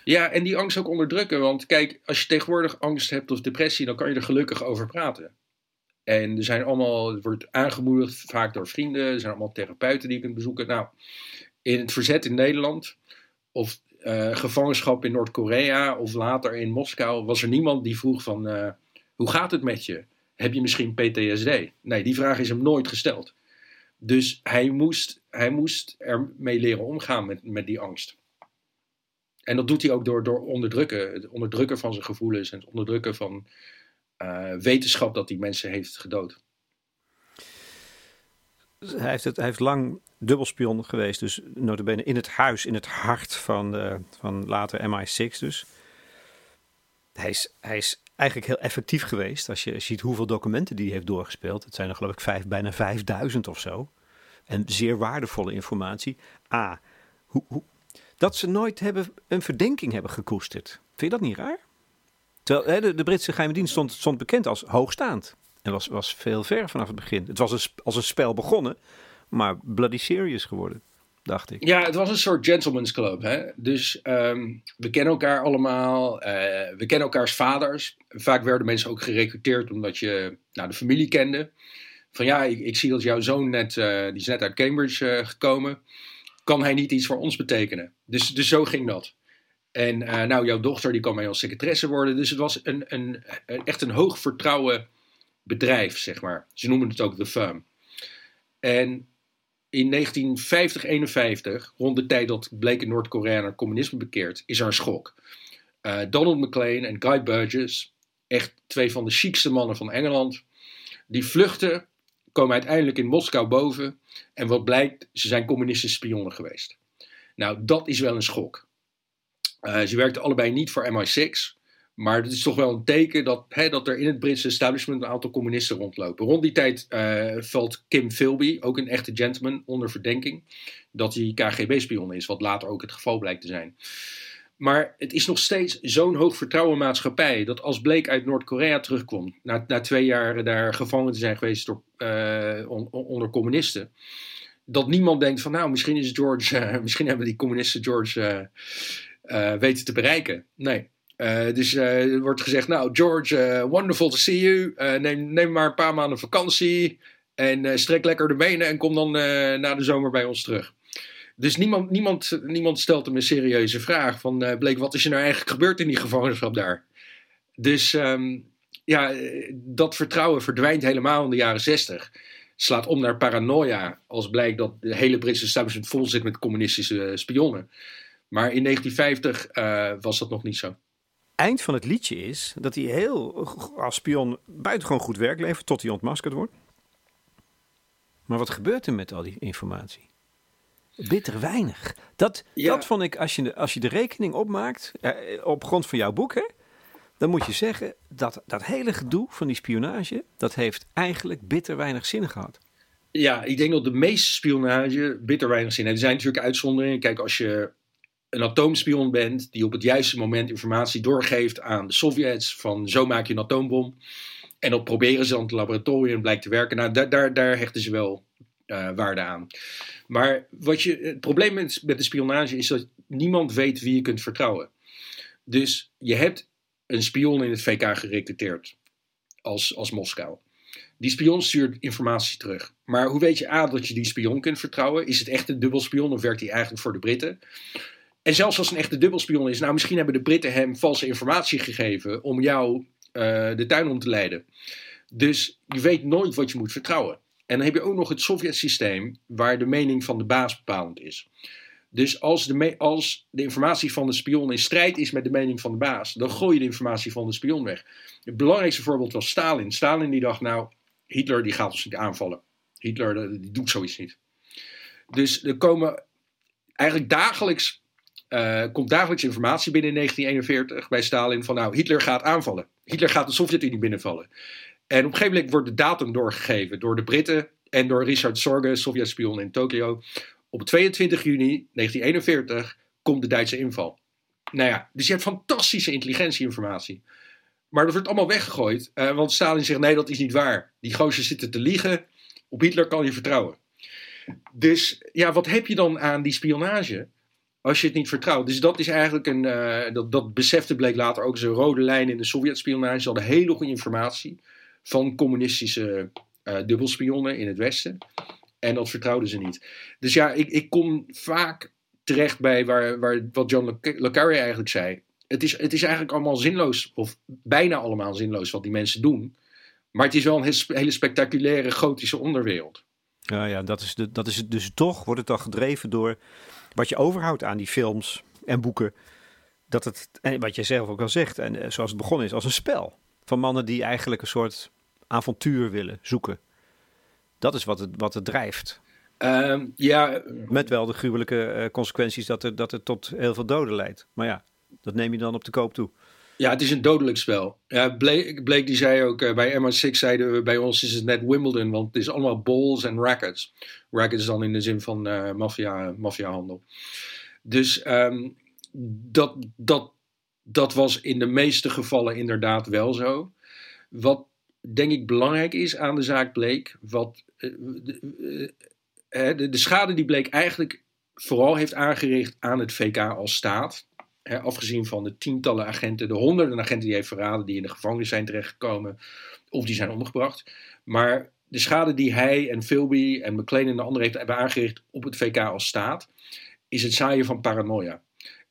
Ja, en die angst ook onderdrukken. Want kijk, als je tegenwoordig angst hebt of depressie, dan kan je er gelukkig over praten. En er zijn allemaal, het wordt aangemoedigd vaak door vrienden. Er zijn allemaal therapeuten die je kunt bezoeken. Nou, in het verzet in Nederland of uh, gevangenschap in Noord-Korea of later in Moskou was er niemand die vroeg van uh, hoe gaat het met je? Heb je misschien PTSD? Nee, die vraag is hem nooit gesteld. Dus hij moest, hij moest ermee leren omgaan met, met die angst. En dat doet hij ook door, door onderdrukken. Het onderdrukken van zijn gevoelens en het onderdrukken van uh, wetenschap dat die mensen heeft gedood. Hij heeft, het, hij heeft lang dubbelspion geweest, dus notabene in het huis, in het hart van, de, van later MI6 dus. Hij is, hij is eigenlijk heel effectief geweest. Als je ziet hoeveel documenten die heeft doorgespeeld. Het zijn er geloof ik vijf, bijna 5000 of zo. En zeer waardevolle informatie. A, hoe, hoe, dat ze nooit hebben, een verdenking hebben gekoesterd. Vind je dat niet raar? Terwijl hè, de, Britse geheime dienst stond, stond bekend als hoogstaand. En was, was veel ver vanaf het begin. Het was als een spel begonnen, maar bloody serious geworden, dacht ik. Ja, het was een soort gentleman's club. Hè? Dus ehm, we kennen elkaar allemaal. eh, we kennen elkaars vaders. Vaak werden mensen ook gerecruiteerd omdat je nou, de familie kende. Van ja, ik, ik zie dat jouw zoon net, eh, die is net uit Cambridge eh, gekomen. Kan hij niet iets voor ons betekenen? Dus, dus zo ging dat. En eh, nou, jouw dochter die kan mij als secretaresse worden. Dus het was een, een, een- echt een hoog vertrouwen bedrijf, zeg maar. Ze noemen het ook de firm. En in 1950, 51, rond de tijd dat bleek in Noord-Korea naar communisme bekeerd, is er een schok. Donald McLean en Guy Burgess, echt twee van de chicste mannen van Engeland, die vluchten, komen uiteindelijk in Moskou boven. En wat blijkt, ze zijn communistische spionnen geweest. Nou, dat is wel een schok. Eh, ze werkten allebei niet voor MI6. Maar het is toch wel een teken dat, hè, dat er in het Britse establishment een aantal communisten rondlopen. Rond die tijd eh, valt Kim Philby, ook een echte gentleman, onder verdenking dat hij KGB-spion is, wat later ook het geval blijkt te zijn. Maar het is nog steeds zo'n hoog vertrouwen maatschappij dat als Blake uit Noord-Korea terugkomt, na, na twee jaar daar gevangen te zijn geweest door, eh, on- on- onder communisten, dat niemand denkt van nou, misschien is George, eh, misschien hebben die communisten George eh, weten te bereiken. Nee. Dus er wordt gezegd, nou George, wonderful to see you. Neem, neem maar een paar maanden vakantie en strek lekker de benen en kom dan na de zomer bij ons terug. Dus niemand, niemand, niemand stelt hem een serieuze vraag van eh Bleek, wat is er nou eigenlijk gebeurd in die gevangenschap daar? Dus ehm, ja, eh, dat vertrouwen verdwijnt helemaal in de jaren zestig. Slaat om naar paranoia als blijkt dat de hele Britse establishment vol zit met communistische spionnen. Maar in 1950 eh, was dat nog niet zo. Eind van het liedje is dat hij heel als spion buitengewoon goed werk levert tot hij ontmaskerd wordt. Maar wat gebeurt er met al die informatie? Bitter weinig. Dat, Ja. dat vond ik, als je, de, als je de rekening opmaakt, eh, op grond van jouw boek, hè, dan moet je zeggen dat dat hele gedoe van die spionage, dat heeft eigenlijk bitter weinig zin gehad. Ja, ik denk dat de meeste spionage bitter weinig zin heeft. Er zijn natuurlijk uitzonderingen. Kijk, als je een atoomspion bent die op het juiste moment informatie doorgeeft aan de Sovjets van zo maak je een atoombom. En dat proberen ze in het laboratorium blijkt te werken. Nou, daar, daar, daar hechten ze wel eh, waarde aan. Maar wat je, het probleem met, met de spionage is dat niemand weet wie je kunt vertrouwen. Dus je hebt een spion in het VK gerecruiteerd als, als Moskou. Die spion stuurt informatie terug. Maar hoe weet je A dat je die spion kunt vertrouwen? Is het echt een dubbelspion of werkt hij eigenlijk voor de Britten? En zelfs als een echte dubbelspion is, nou misschien hebben de Britten hem valse informatie gegeven om jou eh, de tuin om te leiden. Dus je weet nooit wat je moet vertrouwen. En dan heb je ook nog het Sovjet-systeem waar de mening van de baas bepalend is. Dus als de, als de informatie van de spion in strijd is met de mening van de baas, dan gooi je de informatie van de spion weg. Het belangrijkste voorbeeld was Stalin. Stalin die dacht, nou, Hitler die gaat ons niet aanvallen. Hitler eh, die doet zoiets niet. Dus er komen eigenlijk dagelijks, eh, komt dagelijks informatie binnen in 1941 bij Stalin van nou, Hitler gaat aanvallen. Hitler gaat de Sovjet-Unie binnenvallen. En op een gegeven moment wordt de datum doorgegeven door de Britten en door Richard Sorge, Sovjet-spion in Tokio. Op 22 juni 1941 komt de Duitse inval. Nou ja, dus je hebt fantastische intelligentieinformatie. Maar dat wordt allemaal weggegooid. eh, want Stalin zegt: nee, dat is niet waar. Die gozers zitten te liegen. Op Hitler kan je vertrouwen. Dus ja, wat heb je dan aan die spionage? Als je het niet vertrouwt. Dus dat is eigenlijk een. eh, dat, dat besefte bleek later ook zo'n rode lijn in de Sovjet-spionage. Ze hadden hele goede informatie van communistische eh, dubbelspionnen in het Westen. En dat vertrouwden ze niet. Dus ja, ik, ik kom vaak terecht bij waar, waar, wat John Le, Carré eigenlijk zei. Het is, het is eigenlijk allemaal zinloos, of bijna allemaal zinloos wat die mensen doen. Maar het is wel een hele spectaculaire gotische onderwereld. Ja, ja dat, is de, dat is het dus toch, wordt het dan gedreven door wat je overhoudt aan die films en boeken. Dat het, en wat jij zelf ook al zegt, en eh, zoals het begonnen is, als een spel. Van mannen die eigenlijk een soort avontuur willen zoeken. Dat is wat het, wat het drijft. Ehm, ja, Met wel de gruwelijke eh, consequenties dat, er, dat het tot heel veel doden leidt. Maar ja, dat neem je dan op de koop toe. Ja, het is een dodelijk spel. Ja, Blake, Blake die zei ook, uh, bij MI6 zeiden we, bij ons is het net Wimbledon, want het is allemaal balls en rackets. Rackets dan in de zin van uh, maffia, maffiahandel. Dus um, dat, dat, dat was in de meeste gevallen inderdaad wel zo. Wat denk ik belangrijk is aan de zaak Blake, wat, uh, de, de schade die Blake eigenlijk vooral heeft aangericht aan het VK als staat afgezien van de tientallen agenten, de honderden agenten die heeft verraden, die in de gevangenis zijn terechtgekomen of die zijn omgebracht. Maar de schade die hij en Philby en McLean en de anderen hebben aangericht op het VK als staat, is het zaaien van paranoia.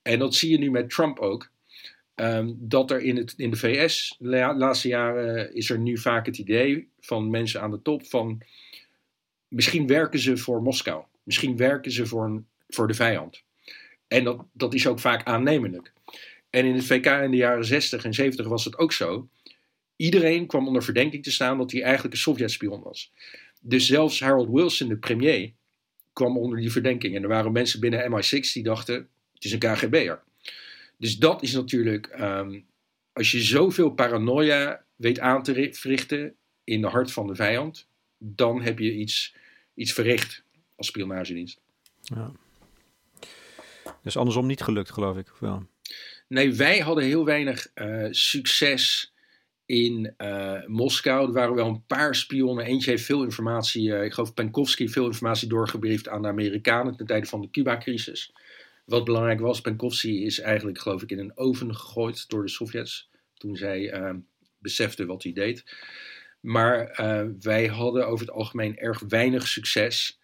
En dat zie je nu met Trump ook. Ehm, dat er in, het, in de VS de laatste jaren is er nu vaak het idee van mensen aan de top van misschien werken ze voor Moskou. Misschien werken ze voor, een, voor de vijand. En dat, dat is ook vaak aannemelijk. En in het VK in de jaren 60 en 70 was het ook zo. Iedereen kwam onder verdenking te staan dat hij eigenlijk een Sovjet-spion was. Dus zelfs Harold Wilson, de premier, kwam onder die verdenking. En er waren mensen binnen MI6 die dachten: het is een KGB'er. Dus dat is natuurlijk, ehm, als je zoveel paranoia weet aan te verrichten in de hart van de vijand, dan heb je iets, iets verricht als spionagedienst. Ja. Dus andersom niet gelukt, geloof ik. Wel? Nee, wij hadden heel weinig uh, succes in uh, Moskou. Er waren wel een paar spionnen. Eentje heeft veel informatie, uh, ik geloof Penkovsky, veel informatie doorgebriefd aan de Amerikanen ten tijde van de Cuba-crisis. Wat belangrijk was, Penkovsky is eigenlijk, geloof ik, in een oven gegooid door de Sovjets. Toen zij uh, beseften wat hij deed. Maar wij hadden over het algemeen erg weinig succes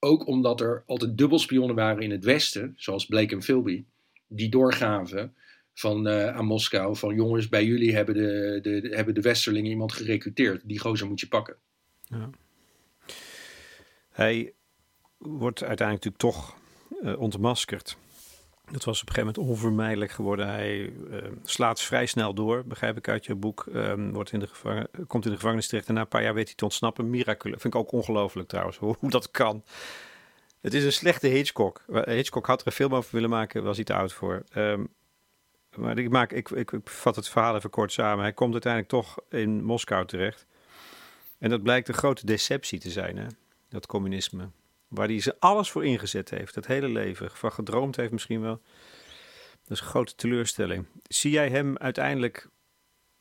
ook omdat er altijd dubbelspionnen waren in het Westen, zoals Blake en Philby, die doorgaven van, uh, aan Moskou van jongens, bij jullie hebben de, de, de, hebben de Westerlingen iemand gerecruiteerd. Die gozer moet je pakken. Ja. Hij wordt uiteindelijk natuurlijk toch uh, ontmaskerd. Dat was op een gegeven moment onvermijdelijk geworden. Hij uh, slaat vrij snel door, begrijp ik uit je boek. Um, wordt in de gevangen, komt in de gevangenis terecht en na een paar jaar weet hij te ontsnappen. Miraculeus. Vind ik ook ongelooflijk trouwens, hoe, dat kan. Het is een slechte Hitchcock. Hitchcock had er een film over willen maken, was hij te oud voor. Um, maar ik, maak, ik, ik, ik vat het verhaal even kort samen. Hij komt uiteindelijk toch in Moskou terecht. En dat blijkt een grote deceptie te zijn, hè? dat communisme. Waar hij ze alles voor ingezet heeft, het hele leven. Van gedroomd heeft misschien wel. Dat is een grote teleurstelling. Zie jij hem uiteindelijk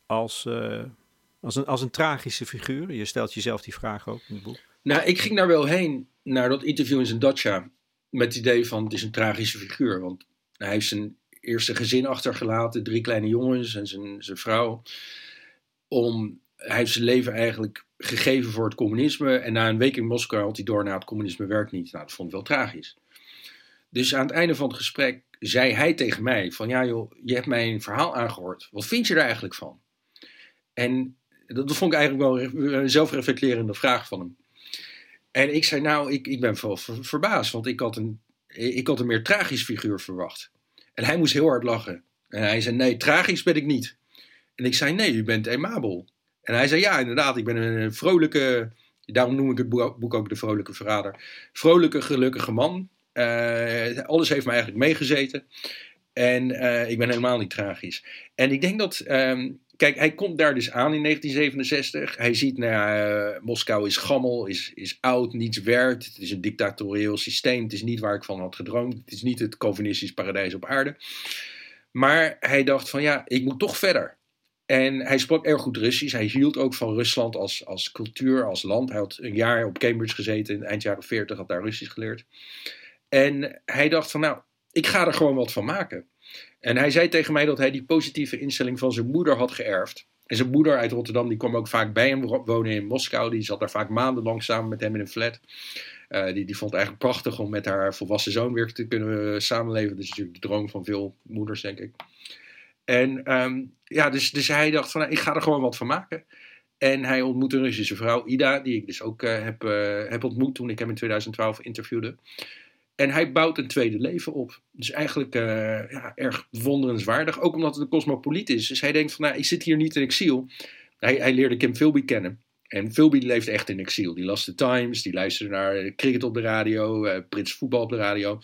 als, uh, als, een, als een tragische figuur? Je stelt jezelf die vraag ook in het boek. Nou, ik ging daar wel heen, naar dat interview in zijn dacha. Met het idee van, het is een tragische figuur. Want hij heeft zijn eerste gezin achtergelaten. Drie kleine jongens en zijn, zijn vrouw. Om, hij heeft zijn leven eigenlijk gegeven voor het communisme. En na een week in Moskou had hij door, naar het communisme werkt niet. Nou, dat vond ik wel tragisch. Dus aan het einde van het gesprek zei hij tegen mij van, ja joh, je hebt mij een verhaal aangehoord. Wat vind je er eigenlijk van? En dat, vond ik eigenlijk wel een zelfreflecterende vraag van hem. En ik zei, nou, ik, ik ben verbaasd, want ik had, een, ik had een meer tragisch figuur verwacht. En hij moest heel hard lachen. En hij zei, nee, tragisch ben ik niet. En ik zei, nee, u bent emabel. En hij zei, ja, inderdaad, ik ben een vrolijke, daarom noem ik het boek ook De Vrolijke Verrader. Vrolijke, gelukkige man. Uh, alles heeft me eigenlijk meegezeten. En uh, ik ben helemaal niet tragisch. En ik denk dat, um, kijk, hij komt daar dus aan in 1967. Hij ziet, nou, uh, Moskou is gammel, is, is oud, niets werkt. Het is een dictatorieel systeem. Het is niet waar ik van had gedroomd. Het is niet het Calvinistisch paradijs op aarde. Maar hij dacht van, ja, ik moet toch verder. En hij sprak erg goed Russisch. Hij hield ook van Rusland als, als cultuur, als land. Hij had een jaar op Cambridge gezeten, in eind jaren 40, had daar Russisch geleerd. En hij dacht van, nou, ik ga er gewoon wat van maken. En hij zei tegen mij dat hij die positieve instelling van zijn moeder had geërfd. En zijn moeder uit Rotterdam, die kwam ook vaak bij hem wonen in Moskou. Die zat daar vaak maandenlang samen met hem in een flat. Uh, die, die vond het eigenlijk prachtig om met haar volwassen zoon weer te kunnen samenleven. Dat is natuurlijk de droom van veel moeders, denk ik. En um, ja, dus, dus hij dacht van, nou, ik ga er gewoon wat van maken. En hij ontmoette een Russische vrouw, Ida, die ik dus ook uh, heb, uh, heb ontmoet toen ik hem in 2012 interviewde. En hij bouwt een tweede leven op. Dus eigenlijk uh, ja, erg wonderenswaardig. Ook omdat het een cosmopoliet is. Dus hij denkt van, nou, ik zit hier niet in exil. Hij, hij leerde Kim Philby kennen. En Philby leeft echt in exil. Die las de Times, die luisterde naar cricket op de radio, Brits voetbal op de radio.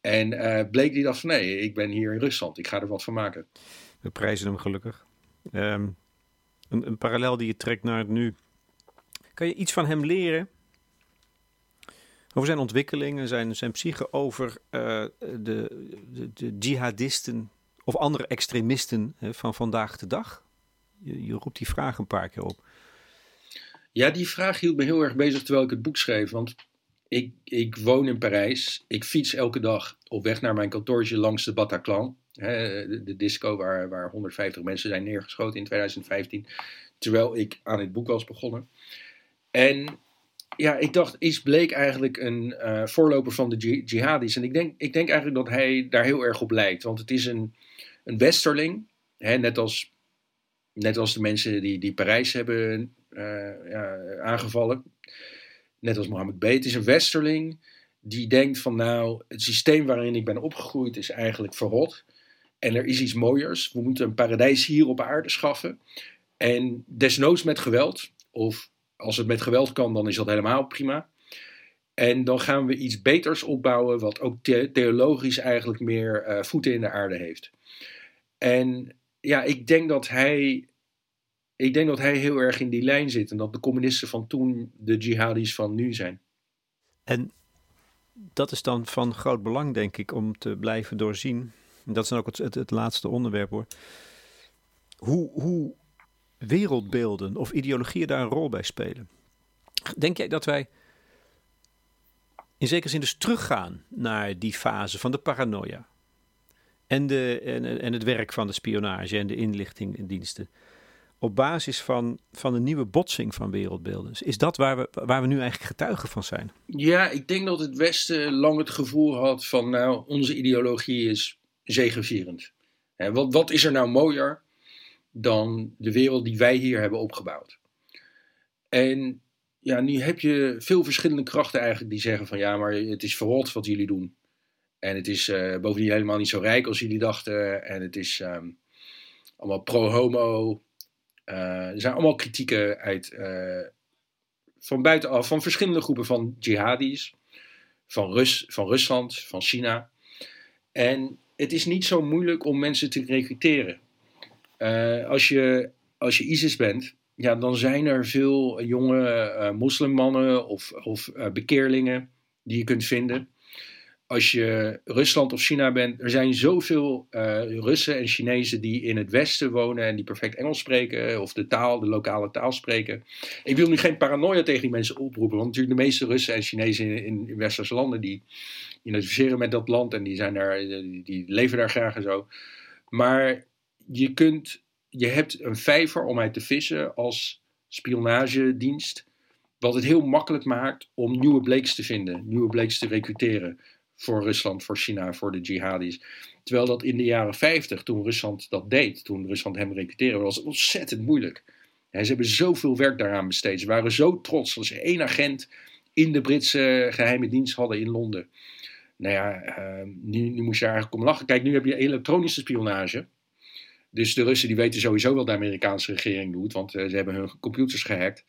En uh, bleek die dacht van nee, ik ben hier in Rusland, ik ga er wat van maken. We prijzen hem gelukkig. Ehm, een, een, parallel die je trekt naar het nu. Kan je iets van hem leren? Over zijn ontwikkelingen, zijn, zijn psyche, over uh, de, de, de, jihadisten of andere extremisten hè, van vandaag de dag? Je, je roept die vraag een paar keer op. Ja, die vraag hield me heel erg bezig terwijl ik het boek schreef. Want ik, ik woon in Parijs. Ik fiets elke dag op weg naar mijn kantoortje langs de Bataclan. Hè, de, disco waar, waar 150 mensen zijn neergeschoten in 2015. Terwijl ik aan het boek was begonnen. En ja, ik dacht, is Blake eigenlijk een uh, voorloper van de jihadis? En ik denk, ik denk eigenlijk dat hij daar heel erg op lijkt. Want het is een, een westerling. Hè, net, als, net als de mensen die, die Parijs hebben uh, ja, aangevallen net als Mohammed B. Het is een westerling die denkt van nou, het systeem waarin ik ben opgegroeid is eigenlijk verrot. En er is iets mooiers. We moeten een paradijs hier op aarde schaffen. En desnoods met geweld. Of als het met geweld kan, dan is dat helemaal prima. En dan gaan we iets beters opbouwen, wat ook theologisch eigenlijk meer uh, voeten in de aarde heeft. En ja, ik denk dat hij ik denk dat hij heel erg in die lijn zit en dat de communisten van toen de jihadis van nu zijn. En dat is dan van groot belang, denk ik, om te blijven doorzien. Dat is dan ook het, het, laatste onderwerp hoor. Hoe, hoe wereldbeelden of ideologieën daar een rol bij spelen. Denk jij dat wij in zekere zin dus teruggaan naar die fase van de paranoia? En, de, en, en het werk van de spionage en de inlichtingdiensten op basis van, van een nieuwe botsing van wereldbeelden. Is dat waar we, waar we nu eigenlijk getuigen van zijn? Ja, ik denk dat het Westen lang het gevoel had van, nou, onze ideologie is zegevierend. En wat, wat is er nou mooier dan de wereld die wij hier hebben opgebouwd? En ja, nu heb je veel verschillende krachten eigenlijk die zeggen van, ja, maar het is verrot wat jullie doen. En het is uh, bovendien helemaal niet zo rijk als jullie dachten. En het is um, allemaal pro-homo. Eh, er zijn allemaal kritieken uit, uh, van buitenaf, van verschillende groepen van jihadis, van, Rus, van Rusland, van China. En het is niet zo moeilijk om mensen te recruteren. Uh, als, je, als je ISIS bent, ja, dan zijn er veel jonge moslimmannen of, of bekeerlingen die je kunt vinden als je Rusland of China bent, er zijn zoveel uh, Russen en Chinezen die in het Westen wonen en die perfect Engels spreken of de taal, de lokale taal spreken. Ik wil nu geen paranoia tegen die mensen oproepen, want natuurlijk de meeste Russen en Chinezen in, westerse landen die identificeren met dat land en die, zijn die leven daar graag en zo. Maar je kunt, je hebt een vijver om uit te vissen als spionagedienst, wat het heel makkelijk maakt om nieuwe bleeks te vinden, nieuwe bleeks te recruteren voor Rusland, voor China, voor de jihadis. Terwijl dat in de jaren 50, toen Rusland dat deed, toen Rusland hem recruteerde, was ontzettend moeilijk. ze hebben zoveel werk daaraan besteed. Ze waren zo trots dat ze één agent in de Britse geheime dienst hadden in Londen. Nou ja, uh, nu, nu moest je eigenlijk om lachen. Kijk, nu heb je elektronische spionage. Dus de Russen die weten sowieso wat de Amerikaanse regering doet, want uh, ze hebben hun computers gehackt.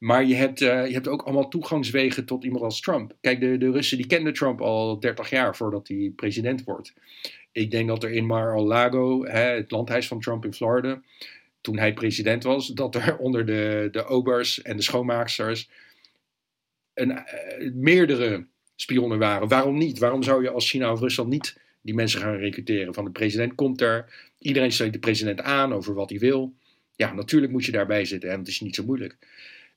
Maar je hebt, uh, je hebt ook allemaal toegangswegen tot iemand als Trump. Kijk, de, de Russen die kenden Trump al 30 jaar voordat hij president wordt. Ik denk dat er in Mar-a-Lago, het landhuis van Trump in Florida, toen hij president was, dat er onder de, de obers en de schoonmaaksters een, uh, meerdere spionnen waren. Waarom niet? Waarom zou je als China of Rusland niet die mensen gaan recruteren? Van de president komt er, iedereen steekt de president aan over wat hij wil. Ja, natuurlijk moet je daarbij zitten en het is niet zo moeilijk.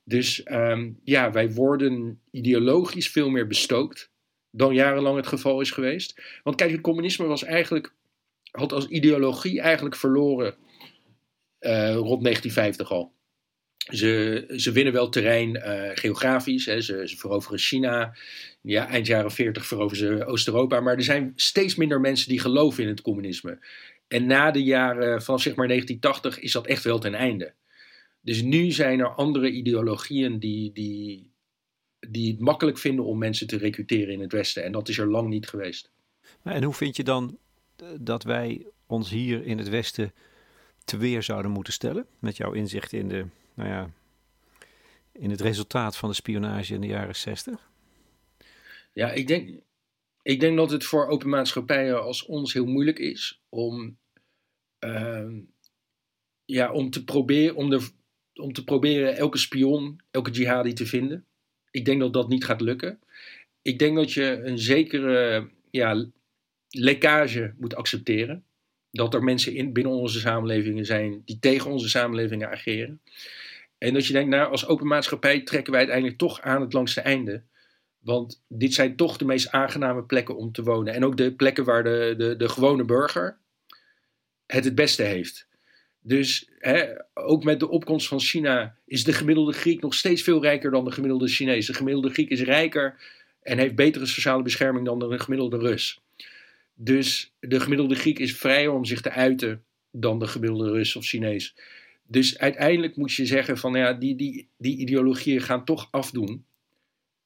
Dus um, ja, wij worden ideologisch veel meer bestookt dan jarenlang het geval is geweest. Want kijk, het communisme was eigenlijk, had als ideologie eigenlijk verloren uh, rond 1950 al. Ze, ze winnen wel terrein uh, geografisch, hè, ze, ze, veroveren China. Ja, eind jaren 40 veroveren ze Oost-Europa. Maar er zijn steeds minder mensen die geloven in het communisme. En na de jaren van zeg maar 1980 is dat echt wel ten einde. Dus nu zijn er andere ideologieën die, die, die het makkelijk vinden om mensen te recruteren in het Westen. En dat is er lang niet geweest. En hoe vind je dan eh, dat wij ons hier in het Westen te weer zouden moeten stellen? Met jouw inzicht in, de, nou ja, in het resultaat van de spionage in de jaren 60? Ja, ik denk. ik denk dat het voor open maatschappijen als ons heel moeilijk is om, ehm, ja, om, te, proberen, om, de, om te proberen elke spion, elke jihadi te vinden. Ik denk dat dat niet gaat lukken. Ik denk dat je een zekere ja, lekkage moet accepteren. Dat er mensen in, binnen onze samenlevingen zijn die tegen onze samenlevingen ageren. En dat je denkt, nou, als open maatschappij trekken wij uiteindelijk toch aan het langste einde. Want dit zijn toch de meest aangename plekken om te wonen. En ook de plekken waar de, de, de gewone burger het het beste heeft. Dus hè, ook met de opkomst van China is de gemiddelde Griek nog steeds veel rijker dan de gemiddelde Chinees. De gemiddelde Griek is rijker en heeft betere sociale bescherming dan de gemiddelde Rus. Dus de gemiddelde Griek is vrijer om zich te uiten dan de gemiddelde Rus of Chinees. Dus uiteindelijk moet je zeggen van ja, die, die, die ideologieën gaan toch afdoen.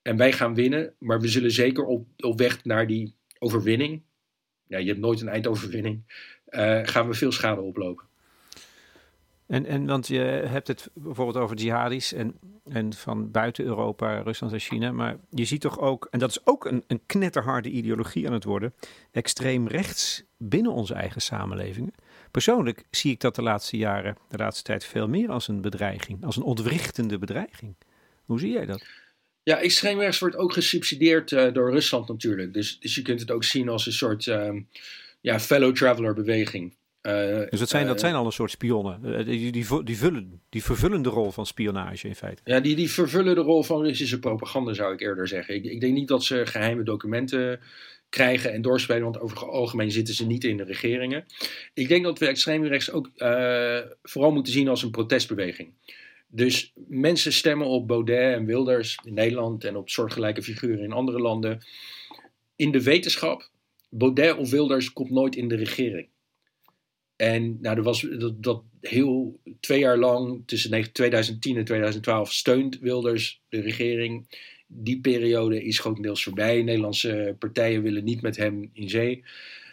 En wij gaan winnen, maar we zullen zeker op, weg naar die overwinning. Ja, je hebt nooit een eindoverwinning. Uh, gaan we veel schade oplopen. En, en want je hebt het bijvoorbeeld over jihadis en, en van buiten Europa, Rusland en China. Maar je ziet toch ook, en dat is ook een, een knetterharde ideologie aan het worden, extreem rechts binnen onze eigen samenlevingen. Persoonlijk zie ik dat de laatste jaren, de laatste tijd, veel meer als een bedreiging, als een ontwrichtende bedreiging. Hoe zie jij dat? Ja, extreem rechts wordt ook gesubsidieerd uh, door Rusland natuurlijk. Dus, dus je kunt het ook zien als een soort uh, ja, fellow traveler beweging. Uh, dus dat zijn, dat zijn al een soort spionnen. Die, die, die, vullen, die vervullen de rol van spionage in feite. Ja, die, die vervullen de rol van Russische propaganda zou ik eerder zeggen. Ik, ik denk niet dat ze geheime documenten krijgen en doorspelen, want over het algemeen zitten ze niet in de regeringen. Ik denk dat we extreem rechts ook vooral moeten zien als een protestbeweging. Dus mensen stemmen op Baudet en Wilders in Nederland en op soortgelijke figuren in andere landen. In de wetenschap, Baudet of Wilders komt nooit in de regering. En nou, er was dat, dat heel twee jaar lang, tussen 2010 en 2012, steunt Wilders de regering. Die periode is grotendeels voorbij. Nederlandse partijen willen niet met hem in zee.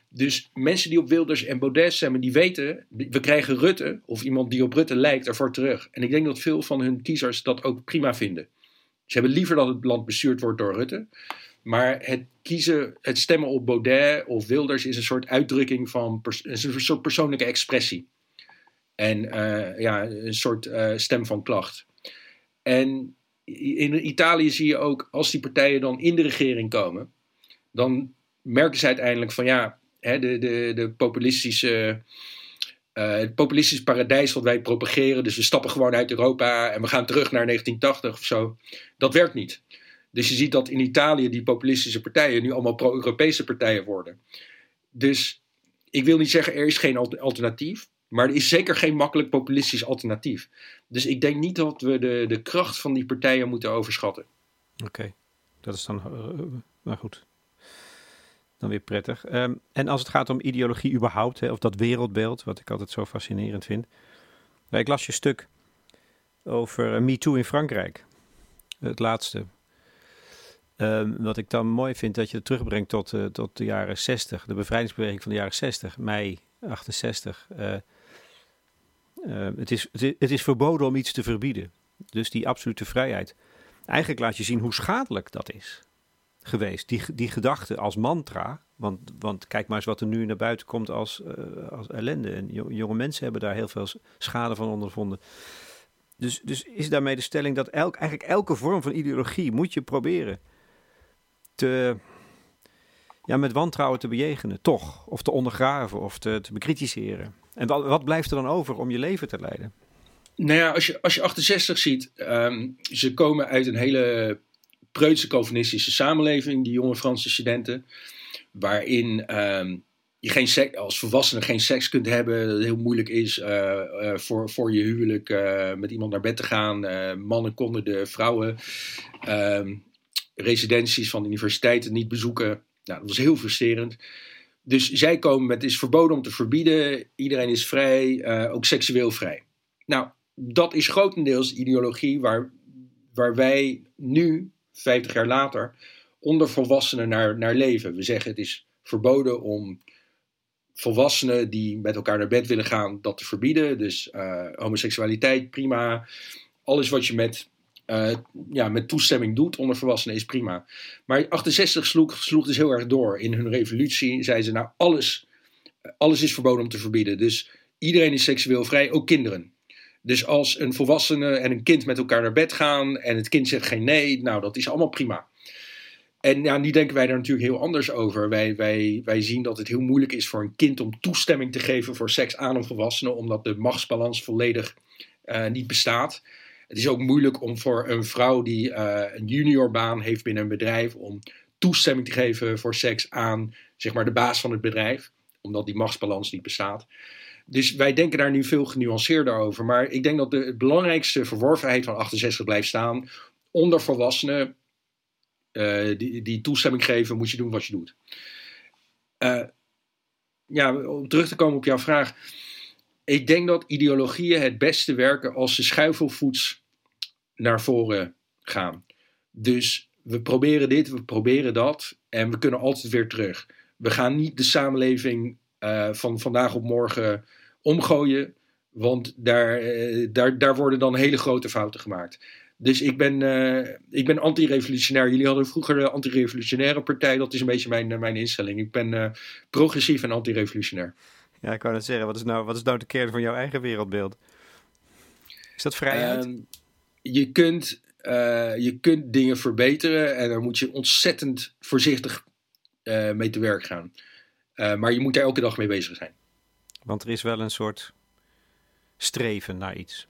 Dus mensen die op Wilders en Baudet stemmen, die weten, we krijgen Rutte, of iemand die op Rutte lijkt, ervoor terug. En ik denk dat veel van hun kiezers dat ook prima vinden. Ze hebben liever dat het land bestuurd wordt door Rutte. Maar het kiezen, het stemmen op Baudet of Wilders is een soort uitdrukking van, een soort persoonlijke expressie. En uh, ja, een soort uh, stem van klacht. En in Italië zie je ook, als die partijen dan in de regering komen, dan merken ze uiteindelijk van ja, hè, de, de, de populistische, uh, het populistisch paradijs wat wij propageren. Dus we stappen gewoon uit Europa en we gaan terug naar 1980 of zo. Dat werkt niet. Dus je ziet dat in Italië die populistische partijen nu allemaal pro-Europese partijen worden. Dus ik wil niet zeggen er is geen alternatief. Maar er is zeker geen makkelijk populistisch alternatief. Dus ik denk niet dat we de, de kracht van die partijen moeten overschatten. Oké, dat is dan. Uh, nou goed dan weer prettig. Ehm, en als het gaat om ideologie überhaupt, hè, of dat wereldbeeld, wat ik altijd zo fascinerend vind. Ik las je stuk over uh, Me Too in Frankrijk. Het laatste. Ehm, wat ik dan mooi vind, dat je het terugbrengt tot, uh, tot de jaren 60. De bevrijdingsbeweging van de jaren 60, mei 68. Uh, uh, het, is, het is verboden om iets te verbieden. Dus die absolute vrijheid. Eigenlijk laat je zien hoe schadelijk dat is geweest. Die, die gedachte als mantra. Want, want kijk maar eens wat er nu naar buiten komt als, uh, als ellende. En jonge mensen hebben daar heel veel schade van ondervonden. Dus, dus is daarmee de stelling dat elk, eigenlijk elke vorm van ideologie moet je proberen te, ja, met wantrouwen te bejegenen, toch? Of te ondergraven of te, te bekritiseren. En wat, wat blijft er dan over om je leven te leiden? Nou ja, als je, als je 68 ziet, um, ze komen uit een hele preutse Calvinistische samenleving, die jonge Franse studenten, waarin um, je geen als volwassene geen seks kunt hebben, dat het heel moeilijk is uh, uh, voor, voor je huwelijk uh, met iemand naar bed te gaan. mannen konden de vrouwen um, residenties van universiteiten niet bezoeken. Nou, dat was heel frustrerend. Dus zij komen met: het is verboden om te verbieden, iedereen is vrij, ook seksueel vrij. Nou, dat is grotendeels ideologie waar, waar wij nu 50 jaar later, onder volwassenen naar, naar leven. We zeggen het is verboden om volwassenen die met elkaar naar bed willen gaan, dat te verbieden. Dus uh, homoseksualiteit, prima. Alles wat je met uh, ja, met toestemming doet onder volwassenen is prima. Maar 68 sloeg, sloeg dus heel erg door. In hun revolutie zeiden ze nou alles, alles is verboden om te verbieden. Dus iedereen is seksueel vrij, ook kinderen. Dus als een volwassene en een kind met elkaar naar bed gaan en het kind zegt geen nee, nou dat is allemaal prima. En ja, nu denken wij daar natuurlijk heel anders over. Wij, wij, wij zien dat het heel moeilijk is voor een kind om toestemming te geven voor seks aan een volwassene, omdat de machtsbalans volledig uh, niet bestaat. Het is ook moeilijk om voor een vrouw die uh, een juniorbaan heeft binnen een bedrijf, om toestemming te geven voor seks aan zeg maar, de baas van het bedrijf, omdat die machtsbalans niet bestaat. Dus wij denken daar nu veel genuanceerder over. Maar ik denk dat de belangrijkste verworvenheid van 68 blijft staan. Onder volwassenen uh, die, die toestemming geven, moet je doen wat je doet. Uh, ja, om terug te komen op jouw vraag. Ik denk dat ideologieën het beste werken als ze schuifelvoets naar voren gaan. Dus we proberen dit, we proberen dat en we kunnen altijd weer terug. We gaan niet de samenleving uh, van vandaag op morgen omgooien, want daar, uh, daar, daar worden dan hele grote fouten gemaakt. Dus ik ben, uh, ik ben anti-revolutionair. Jullie hadden vroeger de anti-revolutionaire partij. Dat is een beetje mijn, mijn instelling. Ik ben progressief en anti-revolutionair. Ja, ik wou net zeggen. Wat is nou, wat is nou de kern van jouw eigen wereldbeeld? Is dat vrijheid? Uh, je, kunt, uh, je kunt dingen verbeteren en daar moet je ontzettend voorzichtig uh, mee te werk gaan. maar je moet daar elke dag mee bezig zijn. Want er is wel een soort streven naar iets.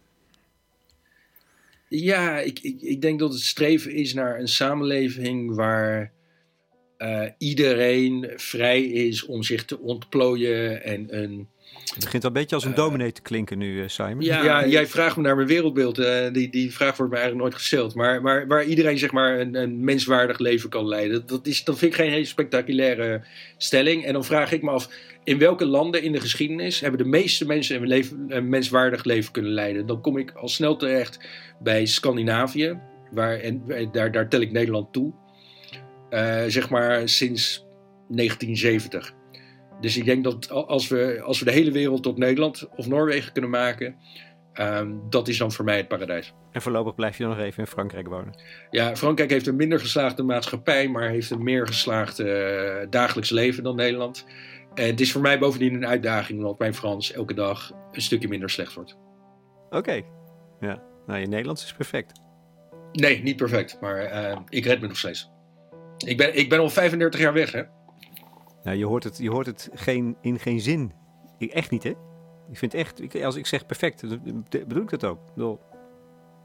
Ja, ik, ik, ik denk dat het streven is naar een samenleving waar uh, iedereen vrij is om zich te ontplooien en een. Het begint al een beetje als een uh, dominee te klinken nu, uh, Simon. Ja, ja, jij vraagt me naar mijn wereldbeeld. die, die vraag wordt me eigenlijk nooit gesteld. Maar, maar waar iedereen zeg maar een, een menswaardig leven kan leiden. Dat, is, dat vind ik geen hele spectaculaire stelling. En dan vraag ik me af, in welke landen in de geschiedenis hebben de meeste mensen een, leven, een menswaardig leven kunnen leiden? Dan kom ik al snel terecht bij Scandinavië. Waar, en daar, daar tel ik Nederland toe. Uh, zeg maar sinds 1970. Dus ik denk dat als we, als we de hele wereld tot Nederland of Noorwegen kunnen maken, um, dat is dan voor mij het paradijs. En voorlopig blijf je dan nog even in Frankrijk wonen? Ja, Frankrijk heeft een minder geslaagde maatschappij, maar heeft een meer geslaagd uh, dagelijks leven dan Nederland. En het is voor mij bovendien een uitdaging, omdat mijn Frans elke dag een stukje minder slecht wordt. Oké, okay. ja. Nou, je Nederlands is perfect. Nee, niet perfect, maar uh, ik red me nog steeds. Ik ben, ik ben al 35 jaar weg, hè? Nou, je hoort het, je hoort het geen, in geen zin. Ik, echt niet, hè? Ik vind echt, ik, als ik zeg perfect, bedoel ik dat ook. Ik bedoel,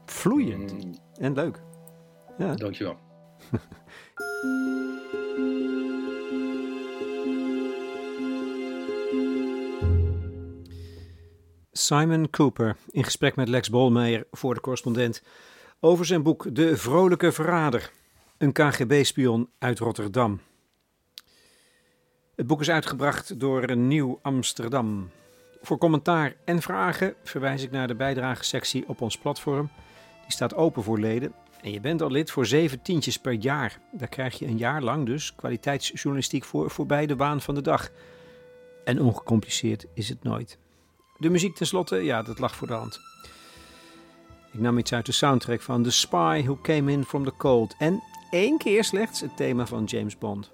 vloeiend mm. en leuk. Ja. Dankjewel. Simon Cooper in gesprek met Lex Bolmeijer voor de correspondent over zijn boek De Vrolijke Verrader. Een KGB-spion uit Rotterdam. Het boek is uitgebracht door Nieuw Amsterdam. Voor commentaar en vragen verwijs ik naar de bijdragesectie op ons platform. Die staat open voor leden. En je bent al lid voor zeven tientjes per jaar. Daar krijg je een jaar lang dus kwaliteitsjournalistiek voor voorbij de waan van de dag. En ongecompliceerd is het nooit. De muziek tenslotte, ja, dat lag voor de hand. Ik nam iets uit de soundtrack van The Spy Who Came In From The Cold. En één keer slechts het thema van James Bond.